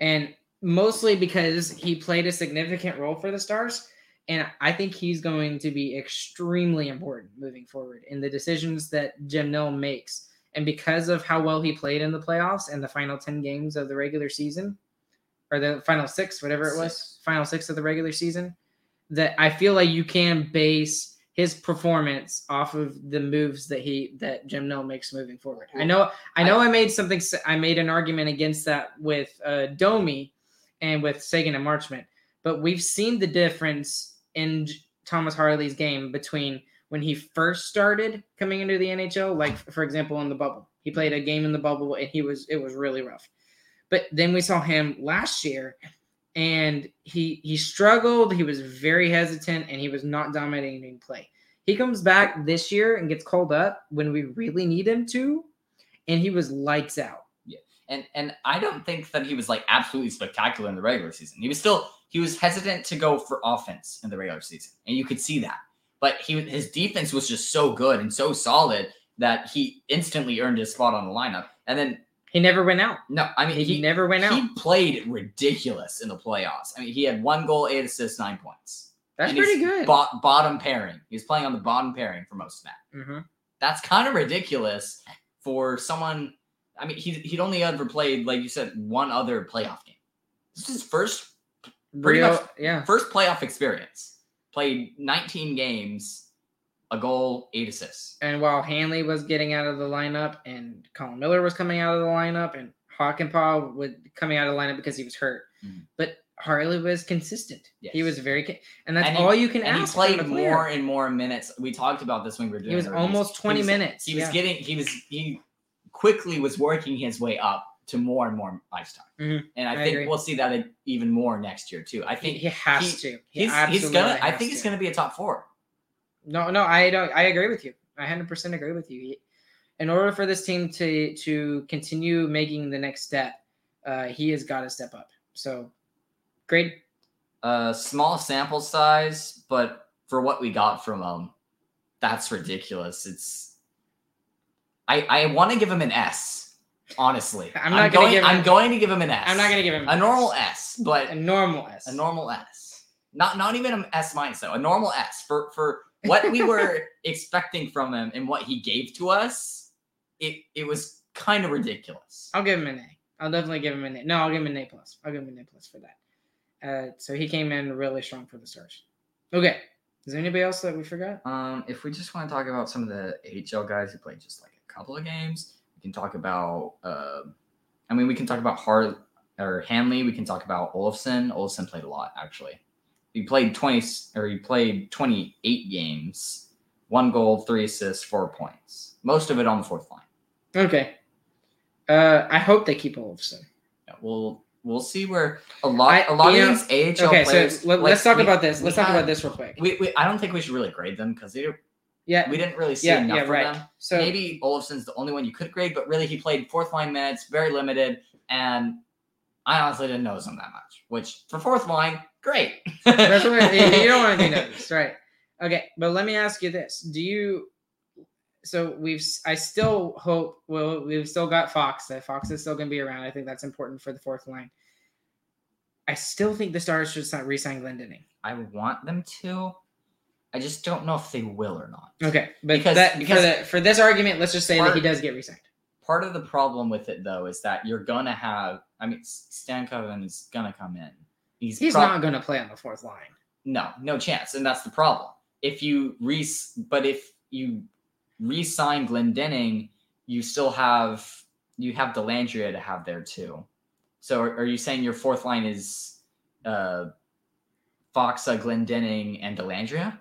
and mostly because he played a significant role for the Stars, and I think he's going to be extremely important moving forward in the decisions that Jim Nill makes. And because of how well he played in the playoffs and the final ten games of the regular season, or the final six, whatever it was, Six. final six of the regular season, that I feel like you can base his performance off of the moves that he that Jim Nill makes moving forward. I know, I know, I, made something, I made an argument against that with uh, Domi and with Sagan and Marchment, but we've seen the difference in Thomas Harley's game between when he first started coming into the NHL, like for example in the bubble, he played a game in the bubble and he was it was really rough. But then we saw him last year and he he struggled, he was very hesitant and he was not dominating in play. He comes back this year and gets called up when we really need him to and he was lights out. And and I don't think that he was like absolutely spectacular in the regular season. He was still he was hesitant to go for offense in the regular season, and you could see that. But he his defense was just so good and so solid that he instantly earned his spot on the lineup. And then He never went out. no, I mean He, he never went out. he played ridiculous in the playoffs. I mean he had one goal, eight assists, nine points. That's And pretty good. Bo- bottom pairing. He was playing on the bottom pairing for most of that Mhm. that's kind of ridiculous for someone. I mean, he he'd only ever played, like you said, one other playoff game. This is his first pretty Real, much yeah. first playoff experience. Played 19 games, a goal, eight assists. And while Hanley was getting out of the lineup and Colin Miller was coming out of the lineup and Hakanpää was coming out of the lineup because he was hurt. Mhm. But Harley was consistent. He was very, and that's And he- all you can ask. And he played from a player. more and more minutes. We talked about this when we were doing. He was reviews. almost He 20 was- minutes. He was yeah. getting. He was. He quickly was working his way up to more and more ice time. Mhm. And I, I think agree. we'll see that even more next year too. I think he has he- to. He he's, he's gonna. I think he's gonna be a top four. No, no, I don't. I agree with you. I hundred percent agree with you. He- In order for this team to to continue making the next step, uh, he has got to step up. So, great. Uh, small sample size, but for what we got from him, that's ridiculous. It's. I I want to give him an S. Honestly, *laughs* I'm not gonna going. give him- I'm going to give him an S. I'm not gonna give him a normal S, but a normal S. a normal S. Not not even an S minus though. A normal S for for what we *laughs* were expecting from him and what he gave to us. It it was kind of ridiculous. I'll give him an A. I'll definitely give him an A. No, I'll give him an A plus. I'll give him an A plus for that. Uh, so he came in really strong for the Stars. Okay. Is there anybody else that we forgot? Um, if we just want to talk about some of the HL guys who played just like a couple of games, we can talk about. Uh, I mean, we can talk about Hart or Hanley. We can talk about Olofsson. Olofsson played a lot actually. He played twenty or he played twenty eight games, one goal, three assists, four points. Most of it on the fourth line. Okay. Uh, I hope they keep Olofsson. Yeah, we'll we'll see where a lot I- a lot of know- these AHL Okay, players. so let, like, us talk we- about this. Let's talk had- about this real quick. We, we I don't think we should really grade them because they don't- yeah, we didn't really see yeah, enough yeah, of right. them. So Maybe Olofsson's the only one you could grade, but really he played fourth line minutes, very limited, and I honestly didn't notice him that much. Which for fourth line, great. That's what you don't want to do noticed, right? Okay, but let me ask you this: Do you? So we've. I still hope. Well, we've still got Fox. That Fox is still going to be around. I think that's important for the fourth line. I still think the Stars should sign, re-sign Glendening. I want them to. I just don't know if they will or not. Okay, but Because- that because- for, the, for this argument, let's just say that he does get re-signed. Part of the problem with it though is that you're gonna have. I mean, Stankoven is gonna come in. He's He's prob- not going to play on the fourth line. No, no chance, and that's the problem. If you re, but if you re-sign Glendening, you still have you have Dellandrea to have there too. So are, are you saying your fourth line is uh, Faksa, Glendening, and Dellandrea?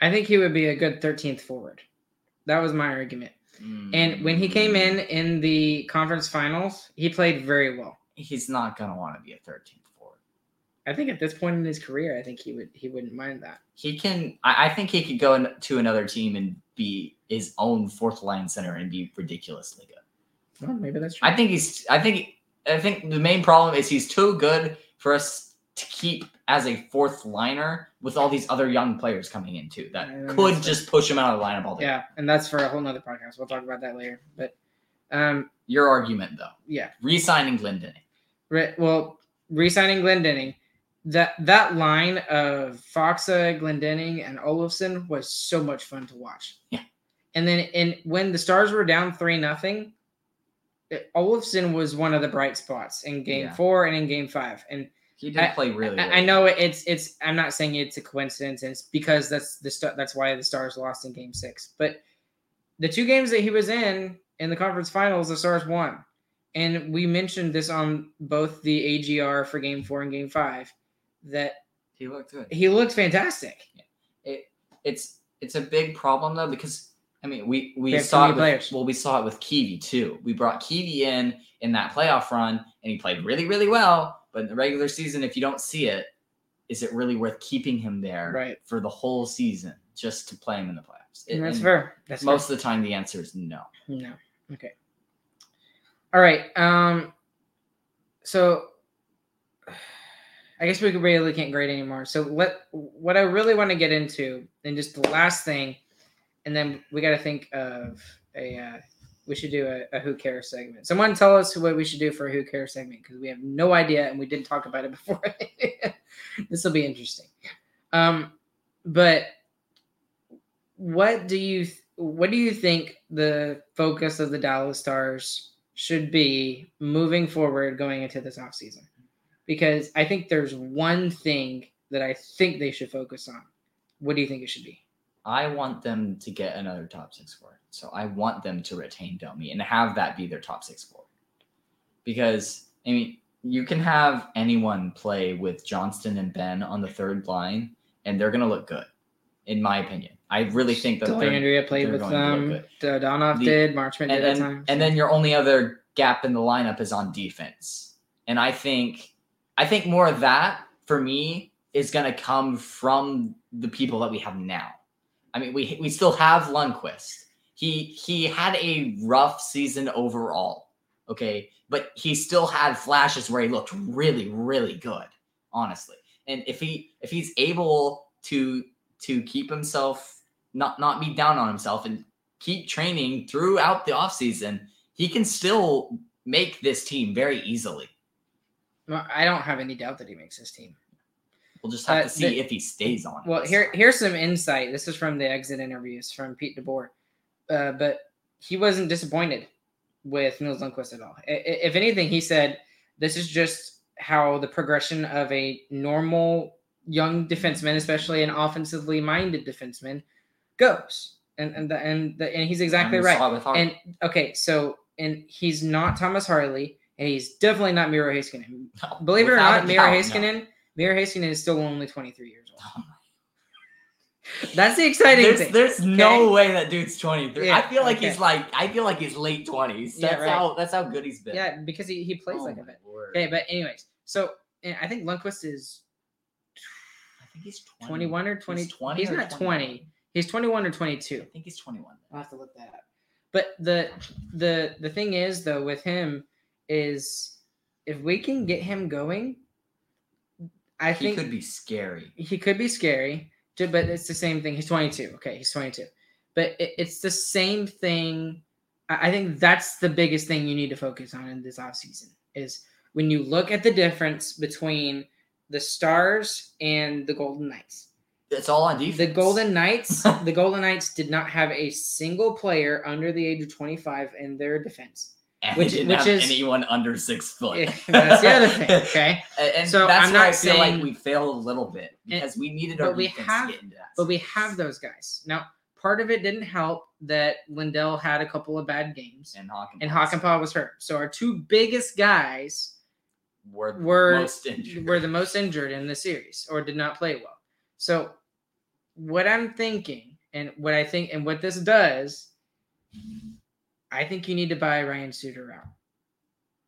I think he would be a good 13th forward. That was my argument. And when he came in mm. in the conference finals, he played very well. he's not gonna want to be a 13th forward. I think at this point in his career, I think he would he wouldn't mind that. He can. I, I think he could go in, to another team and be his own fourth line center and be ridiculously good. Well, maybe that's true. I think he's. I think. I think the main problem is he's too good for us to keep as a fourth liner with all these other young players coming in too that could just push him out of the lineup all day. yeah, and that's for a whole nother podcast. We'll talk about that later. But um, Your argument though, yeah, re-signing Glendening. Re- well, re-signing Glendening, that that line of Faksa, Glendening, and Olofsson was so much fun to watch. Yeah. And then, and when the Stars were down three nothing, Olofsson was one of the bright spots in Game Yeah. Four and in Game Five. And He did I- play really. I, well. I know it's it's. I'm not saying it's a coincidence. It's because that's the st- that's why the Stars lost in Game Six. But the two games that he was in in the conference finals, the Stars won, and we mentioned this on both the AGR for Game Four and Game Five that He looked good. he looked fantastic. It it's it's a big problem though because I mean we we They have too saw it with, well we saw it with Kiwi too. We brought Kiwi in in that playoff run and he played really really well. But in the regular season, if you don't see it, is it really worth keeping him there Right. for the whole season just to play him in the playoffs? It- that's fair. That's fair. most of the time the answer is no. No. Okay. All right. Um. So, I guess we really can't grade anymore. So let what I really want to get into, and just the last thing, and then we got to think of a. Uh, we should do a, a who cares segment. Someone tell us what we should do for a who cares segment because we have no idea and we didn't talk about it *laughs* before. this will be interesting. Um, but what do you what do you think the focus of the Dallas Stars should be moving forward going into this offseason? Because I think there's one thing that I think they should focus on. What do you think it should be? I want them to get another top six forward. So I want them to retain Domi and have that be their top six forward. Because I mean, you can have anyone play with Johnston and Benn on the third line, and they're gonna look good, in my opinion. I really think that they're, Andrea played with going them. Donov The- did. Marchment and did at then, times. and then your only other gap in the lineup is on defense. And I think I think more of that for me is going to come from the people that we have now. I mean, we we still have Lundkvist. He he had a rough season overall, okay, but he still had flashes where he looked really really good, honestly. And if he if he's able to to keep himself not not be down on himself and keep training throughout the offseason, he can still make this team very easily. Well, I don't have any doubt that he makes his team. We'll just have Uh, to see the- if he stays on. Well, here here's some insight. This is from the exit interviews from Pete DeBoer, uh, but he wasn't disappointed with Nils Lundkvist at all. If anything, he said this is just how the progression of a normal young defenseman, especially an offensively minded defenseman, goes. And and the, and the, and he's exactly And right. saw it with Hart. And okay, so and he's not Thomas Harley, and he's definitely not Miro Heiskanen. No, Believe it or not, Miro doubt, no. Heiskanen, Miro Heiskanen is still only 23 years old. Oh That's the exciting There's, thing. there's no way that dude's 23. Yeah, I feel like okay. he's like I feel like he's late 20s. Yeah, That's right. how that's how good he's been. Yeah, because he, he plays Oh like a bit. vet. lord. Okay, but anyways, so and I think Lundkvist is I think he's 20. 21 or 20. He's 20 He's or not 21. 20. He's 21 or 22. I think he's 21. I'll have to look that up. But the the the thing is though with him is if we can get him going, I he think he could be scary. he could be scary, ju- but it's the same thing. He's 22. Okay, he's 22. But it, it's the same thing. I I think that's the biggest thing you need to focus on in this offseason is when you look at the difference between the Stars and the Golden Knights. It's all on defense. The Golden Knights, *laughs* the Golden Knights did not have a single player under the age of 25 in their defense. And which- didn't which have is- anyone under six foot. That's the other thing, *laughs* okay? And, and So, that's I'm where not I feel saying- like we failed a little bit And- because we needed our but we have- to get into that. But we have those guys. Now, part of it didn't help that Lindell had a couple of bad games and Hawkins and Hakanpää was hurt. So our two biggest guys were were were the most injured in the series or did not play well. So what I'm thinking and what I think and what this does, I think you need to buy Ryan Suter out.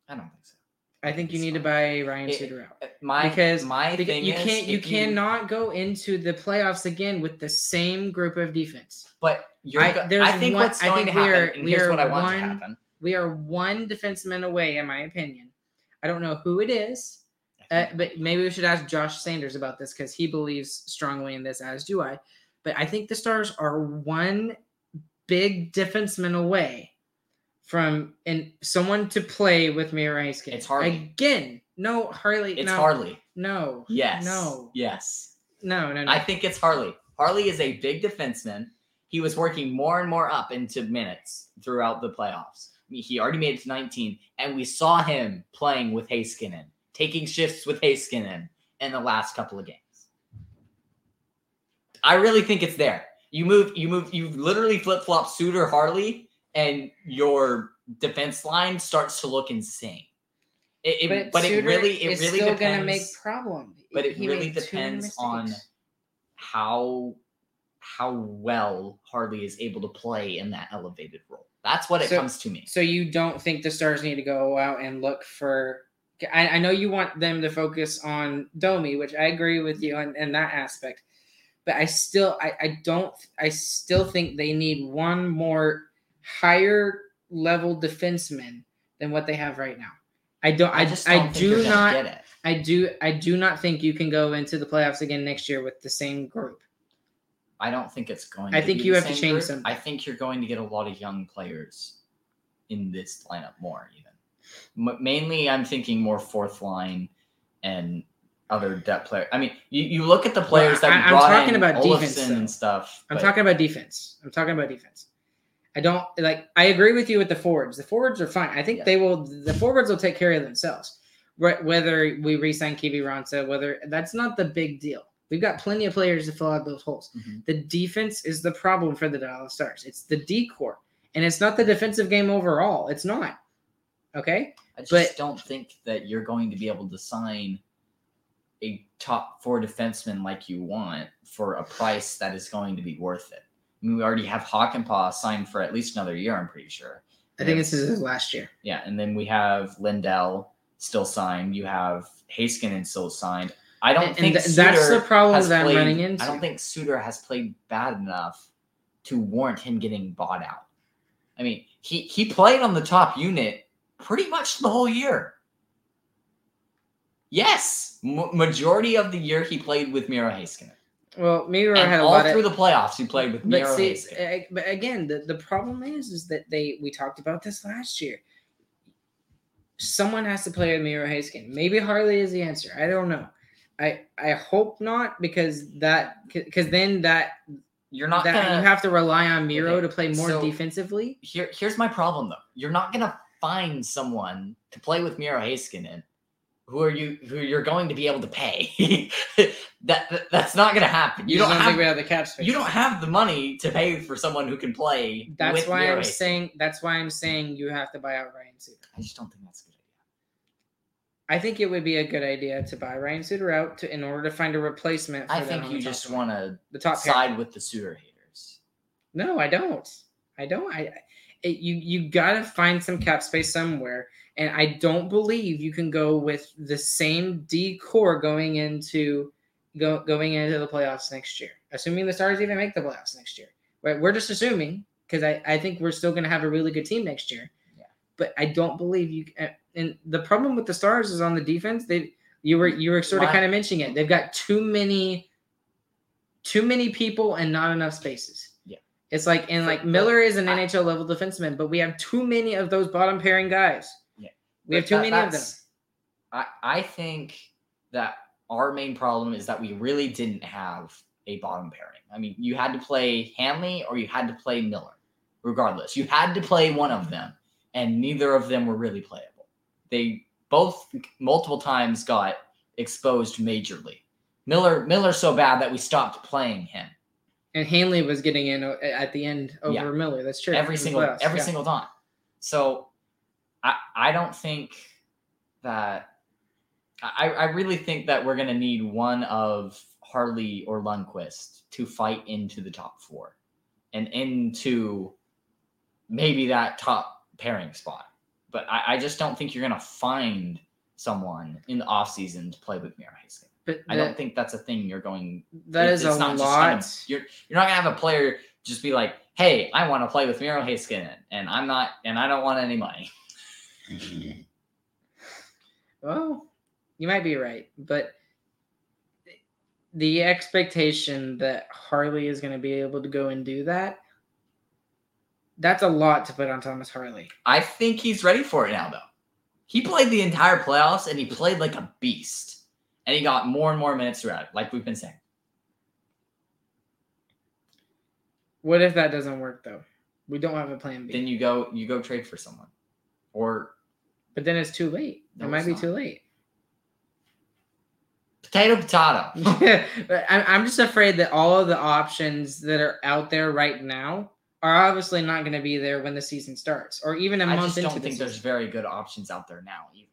I don't think so. I think you It's need to buy Ryan It- Suter out. My Because- my Because thing you is, can't you cannot go into the playoffs again with the same group of defense. But you're, I- there's I think one- what's I going think to we happen, are- and here's what I want one- to happen. We are one defenseman away, in my opinion. I don't know who it is, uh, but maybe we should ask Josh Sanders about this because he believes strongly in this, as do I. But I think the Stars are one big defenseman away from and someone to play with Mira Haskin. It's Harley. again. No, Harley. it's no, Harley. No. Yes. No. Yes. No. No. No. I think it's Harley. Harley is a big defenseman. He was working more and more up into minutes throughout the playoffs. He already made it to 19, and we saw him playing with Heiskanen, taking shifts with Heiskanen in the last couple of games. I really think it's there. You move, you move, you literally flip flop Suter Harley, and your defense line starts to look insane. It, it- but, it really, it really still depends gonna make problem. but it He really depends on how how well Harley is able to play in that elevated role. That's what it So- comes to me. So you don't think the Stars need to go out and look for? I, I know you want them to focus on Domi, which I agree with you on in that aspect, but I still I, I don't I still think they need one more higher level defenseman than what they have right now. I don't I, just I, don't think you're do not. I do I do not think you can go into the playoffs again next year with the same group. I don't think it's going. I to think be you have to change group. something. I think you're going to get a lot of young players in this lineup more even. M- mainly, I'm thinking more fourth line and other depth player. I mean, you, you look at the players I- that we I'm brought talking in, about defense, though. and stuff. I'm but talking about defense. I'm talking about defense. I don't like. I agree with you with the forwards. The forwards are fine. I think Yeah. they will. The forwards will take care of themselves. Whether we re-sign Kiwi whether that's not the big deal. We've got plenty of players to fill out those holes. Mhm. The defense is the problem for the Dallas Stars. It's the decor, and it's not the defensive game overall. It's not. Okay. I just But- don't think that you're going to be able to sign a top four defenseman like you want for a price that is going to be worth it. I mean, we already have Hakanpää signed for at least another year, I'm pretty sure. I think this is his last year. Yeah, and then we have Lindell still signed. You have Heiskanen still signed. I don't And- think and th- that's the problem that I'm running into. I don't think Suter has played bad enough to warrant him getting bought out. I mean, he he played on the top unit pretty much the whole year. Yes, m- majority of the year he played with Miro Heiskanen, Well, Miro and had a all lot through of. the playoffs he played with But Miro see, Heiskanen. eh, but again, the, the problem is, is that they we talked about this last year. Someone has to play with Miro Haskin. Maybe Harley is the answer. I don't know. I I hope not because that because then that You're not that gonna you have to rely on Miro Okay, to play more so- defensively. here here's my problem though. You're not gonna find someone to play with Miro Heiskanen who are you who you're going to be able to pay. *laughs* that, that- that's not gonna happen. You, just don't, think have we have the cap space. you don't have the money to pay for someone who can play. That's with why I'm Heiskanen. saying. That's why I'm saying you have to buy out Ryan Suter. I just don't think that's a good idea. I think it would be a good idea to buy Ryan Suter out to in order to find a replacement. For I them think you just line. want to the top pair. side with the Suter haters. No, I don't. I don't. I it, you you gotta find some cap space somewhere, and I don't believe you can go with the same D core going into go going into the playoffs next year. Assuming the Stars even make the playoffs next year, right? We're just assuming because I I think we're still gonna have a really good team next year. Yeah. But I don't believe you. uh, And the problem with the Stars is on the defense. They you were you were sort of kind of mentioning it. They've got too many too many people and not enough spaces. It's like and like Miller is an NHL level defenseman, but we have too many of those bottom pairing guys. Yeah. We have too that- many of them. I, I think that our main problem is that we really didn't have a bottom pairing. I mean, you had to play Hanley or you had to play Miller. Regardless, you had to play one of them, and neither of them were really playable. They both multiple times got exposed majorly. Miller Miller so bad that we stopped playing him And Hanley was getting in uh, at the end over Yeah. Miller. That's true. every single playoffs, every yeah. single time. So I I don't think that I, I really think that we're gonna need one of Harley or Lundkvist to fight into the top four and into maybe that top pairing spot. But I, I just don't think you're gonna find someone in the offseason to play with Mira. But I that, don't think that's a thing you're going that it- is it's a not lot. gonna- you're you're not gonna have a player just be like, "Hey, I want to play with Miro Heiskanen, and I'm not, and I don't want any money." *laughs* Well, you might be right, but the expectation that Harley is going to be able to go and do that that's a lot to put on Thomas Harley. I think he's ready for it now, though. He played the entire playoffs, and he played like a beast, and he got more and more minutes throughout, like we've been saying. What if that doesn't work though? We don't have a plan B. Then you go, you go trade for someone, or but then it's too late. No, it might be not. too late. potato, potato. *laughs* but I'm, just afraid that all of the options that are out there right now are obviously not going to be there when the season starts, or even a I month I just don't think there's very good options out there now either.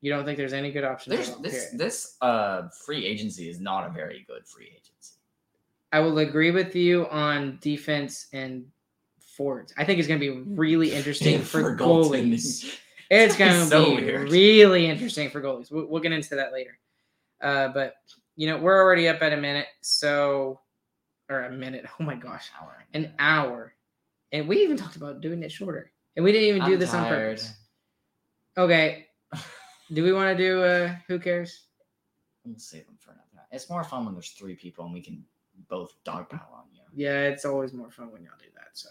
You don't think there's any good options? There's this period? this uh free agency is not a very good free agency. I will agree with you on defense and forwards. I think it's going to be really *laughs* interesting for, goaltending. goalies. *laughs* It's going to So be weird. really interesting for goalies. We'll, we'll get into that later. Uh, but you know, we're already up at a minute, so or a minute. *laughs* Oh my gosh, Hour. an hour, and we even talked about doing it shorter, and we didn't even do I'm this on purpose. Okay, do we want to do? uh Who cares? We'll save them for another. time. It's more fun when there's three people and we can both dogpile on you. Yeah, it's always more fun when y'all do that. So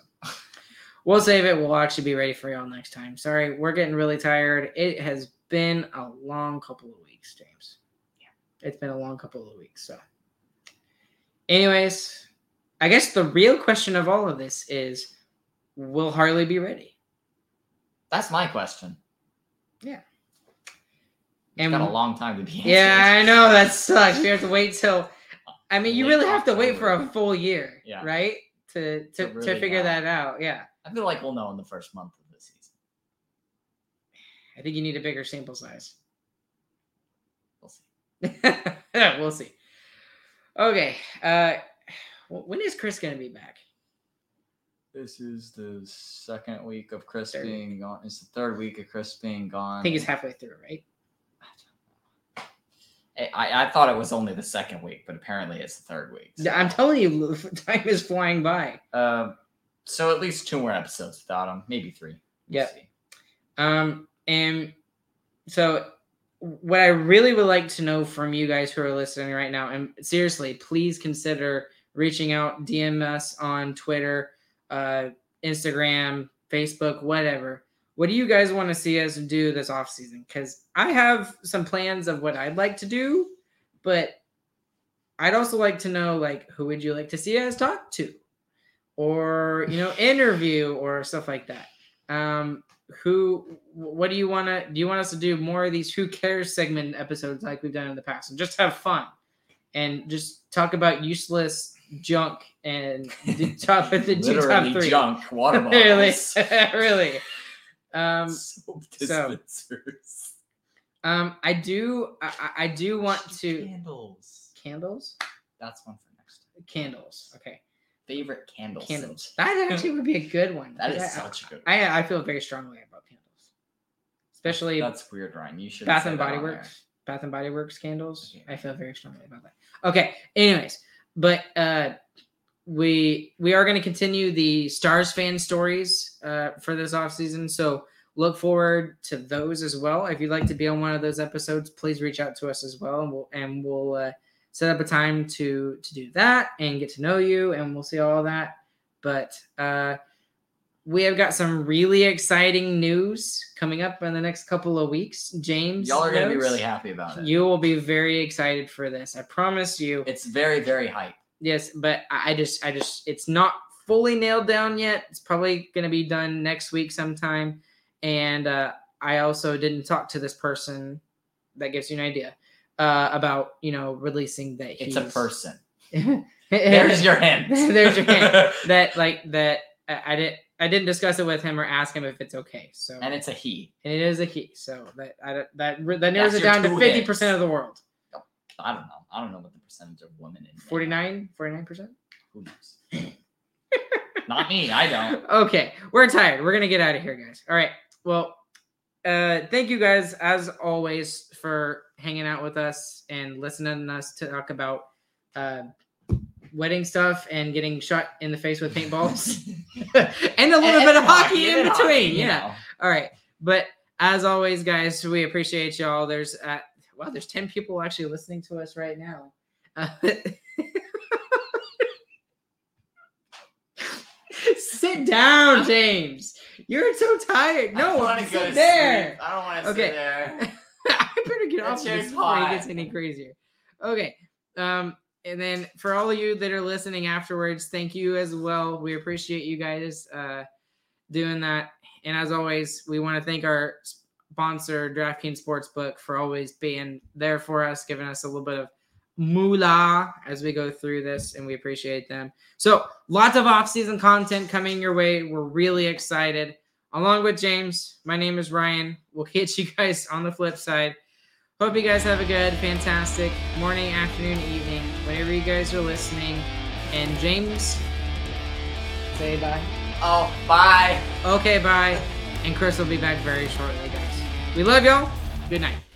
we'll save it. We'll actually be ready for y'all next time. Sorry, we're getting really tired. It has been a long couple of weeks, James. Yeah, it's been a long couple of weeks. So, anyways, I guess the real question of all of this is, will Harley be ready? That's my question. And Got a long time to be answered. yeah, I know that *laughs* sucks. We have to wait till. I mean, you really have to wait for a full year, Yeah. right? To to, To to, figure know. that out. Yeah. I feel like we'll know in the first month of the season. I think you need a bigger sample size. We'll see. *laughs* we'll see. Okay. Uh, when is Chris going to be back? This is the second week of Chris Third being gone. It's the third week of Chris being gone. I think he's halfway through, right? I, I thought it was only the second week, but apparently it's the third week. Yeah, I'm telling you, *laughs* time is flying by. Uh, so at least two more episodes without him, maybe three. We'll Yeah. Um, and so what I really would like to know from you guys who are listening right now, and seriously, please consider reaching out, DM us on Twitter, uh, Instagram, Facebook, whatever. What do you guys want to see us do this off season? Because I have some plans of what I'd like to do, but I'd also like to know like who would you like to see us talk to, or you know *laughs* interview or stuff like that. Um, who what do you want to do you want us to do more of these who cares segment episodes like we've done in the past and just have fun? And just talk about useless junk and the *laughs* top of the top three. junk water *laughs* really really um Soap so- Um, I do. I, I do want to candles. candles. That's one for next time. Candles. Okay, Favorite candle candles. scent. That actually would be a good one. That is I, such a good. I I feel very strongly about candles, especially That's weird, Ryan. You should Bath and Body Works. Bath and Body Works candles. Okay. I feel very strongly about that. Okay. Anyways, but uh we we are going to continue the Stars fan stories uh for this off season. So look forward to those as well. If you'd like to be on one of those episodes, please reach out to us as well, and we'll and we'll uh, set up a time to to do that and get to know you, and we'll see all that. But uh we have got some really exciting news coming up in the next couple of weeks. James, Y'all are gonna be really happy about it. You will be very excited for this. I promise you. It's very, very hype. Yes, but I just, I just, it's not fully nailed down yet. It's probably going to be done next week sometime. And uh, I also didn't talk to this person. That gives you an idea uh, about you know releasing that. It's a person. *laughs* There's your hint. *laughs* There's your hint. *laughs* that like that. I, I didn't. I didn't discuss it with him or ask him if it's okay. So and it's a he. and it is a he. So that I, that that narrows it down to fifty percent of the world. I don't know. I don't know what the percentage of women in 49 49%? Who knows? Not me. I don't. *laughs* Okay, we're tired. We're gonna get out of here, guys. All right. Well, uh, thank you guys as always for hanging out with us and listening to us talk about uh, wedding stuff and getting shot in the face with paintballs *laughs* and a little And- bit of and hockey in between. hockey, yeah. know. All right. But as always, guys, we appreciate y'all. There's uh, wow, there's ten people actually listening to us right now. Uh, *laughs* sit down, *laughs* James. You're so tired. No, go sit there. sleep. I don't want to Okay. sit there. *laughs* I better get That off this before hot. gets any crazier. Okay. Um, and then for all of you that are listening afterwards, thank you as well. We appreciate you guys uh, doing that. And as always, we want to thank our sponsor, DraftKings Sportsbook, for always being there for us, giving us a little bit of moolah as we go through this, and we appreciate them. So, lots of off-season content coming your way. We're really excited. Along with James, my name is Ryan. We'll *laughs* catch you guys on the flip side. Hope you guys have a good, fantastic morning, afternoon, evening, whenever you guys are listening. And James, say bye. Oh, bye. Okay, bye. And Chris will be back very shortly, guys. We love y'all. Good night.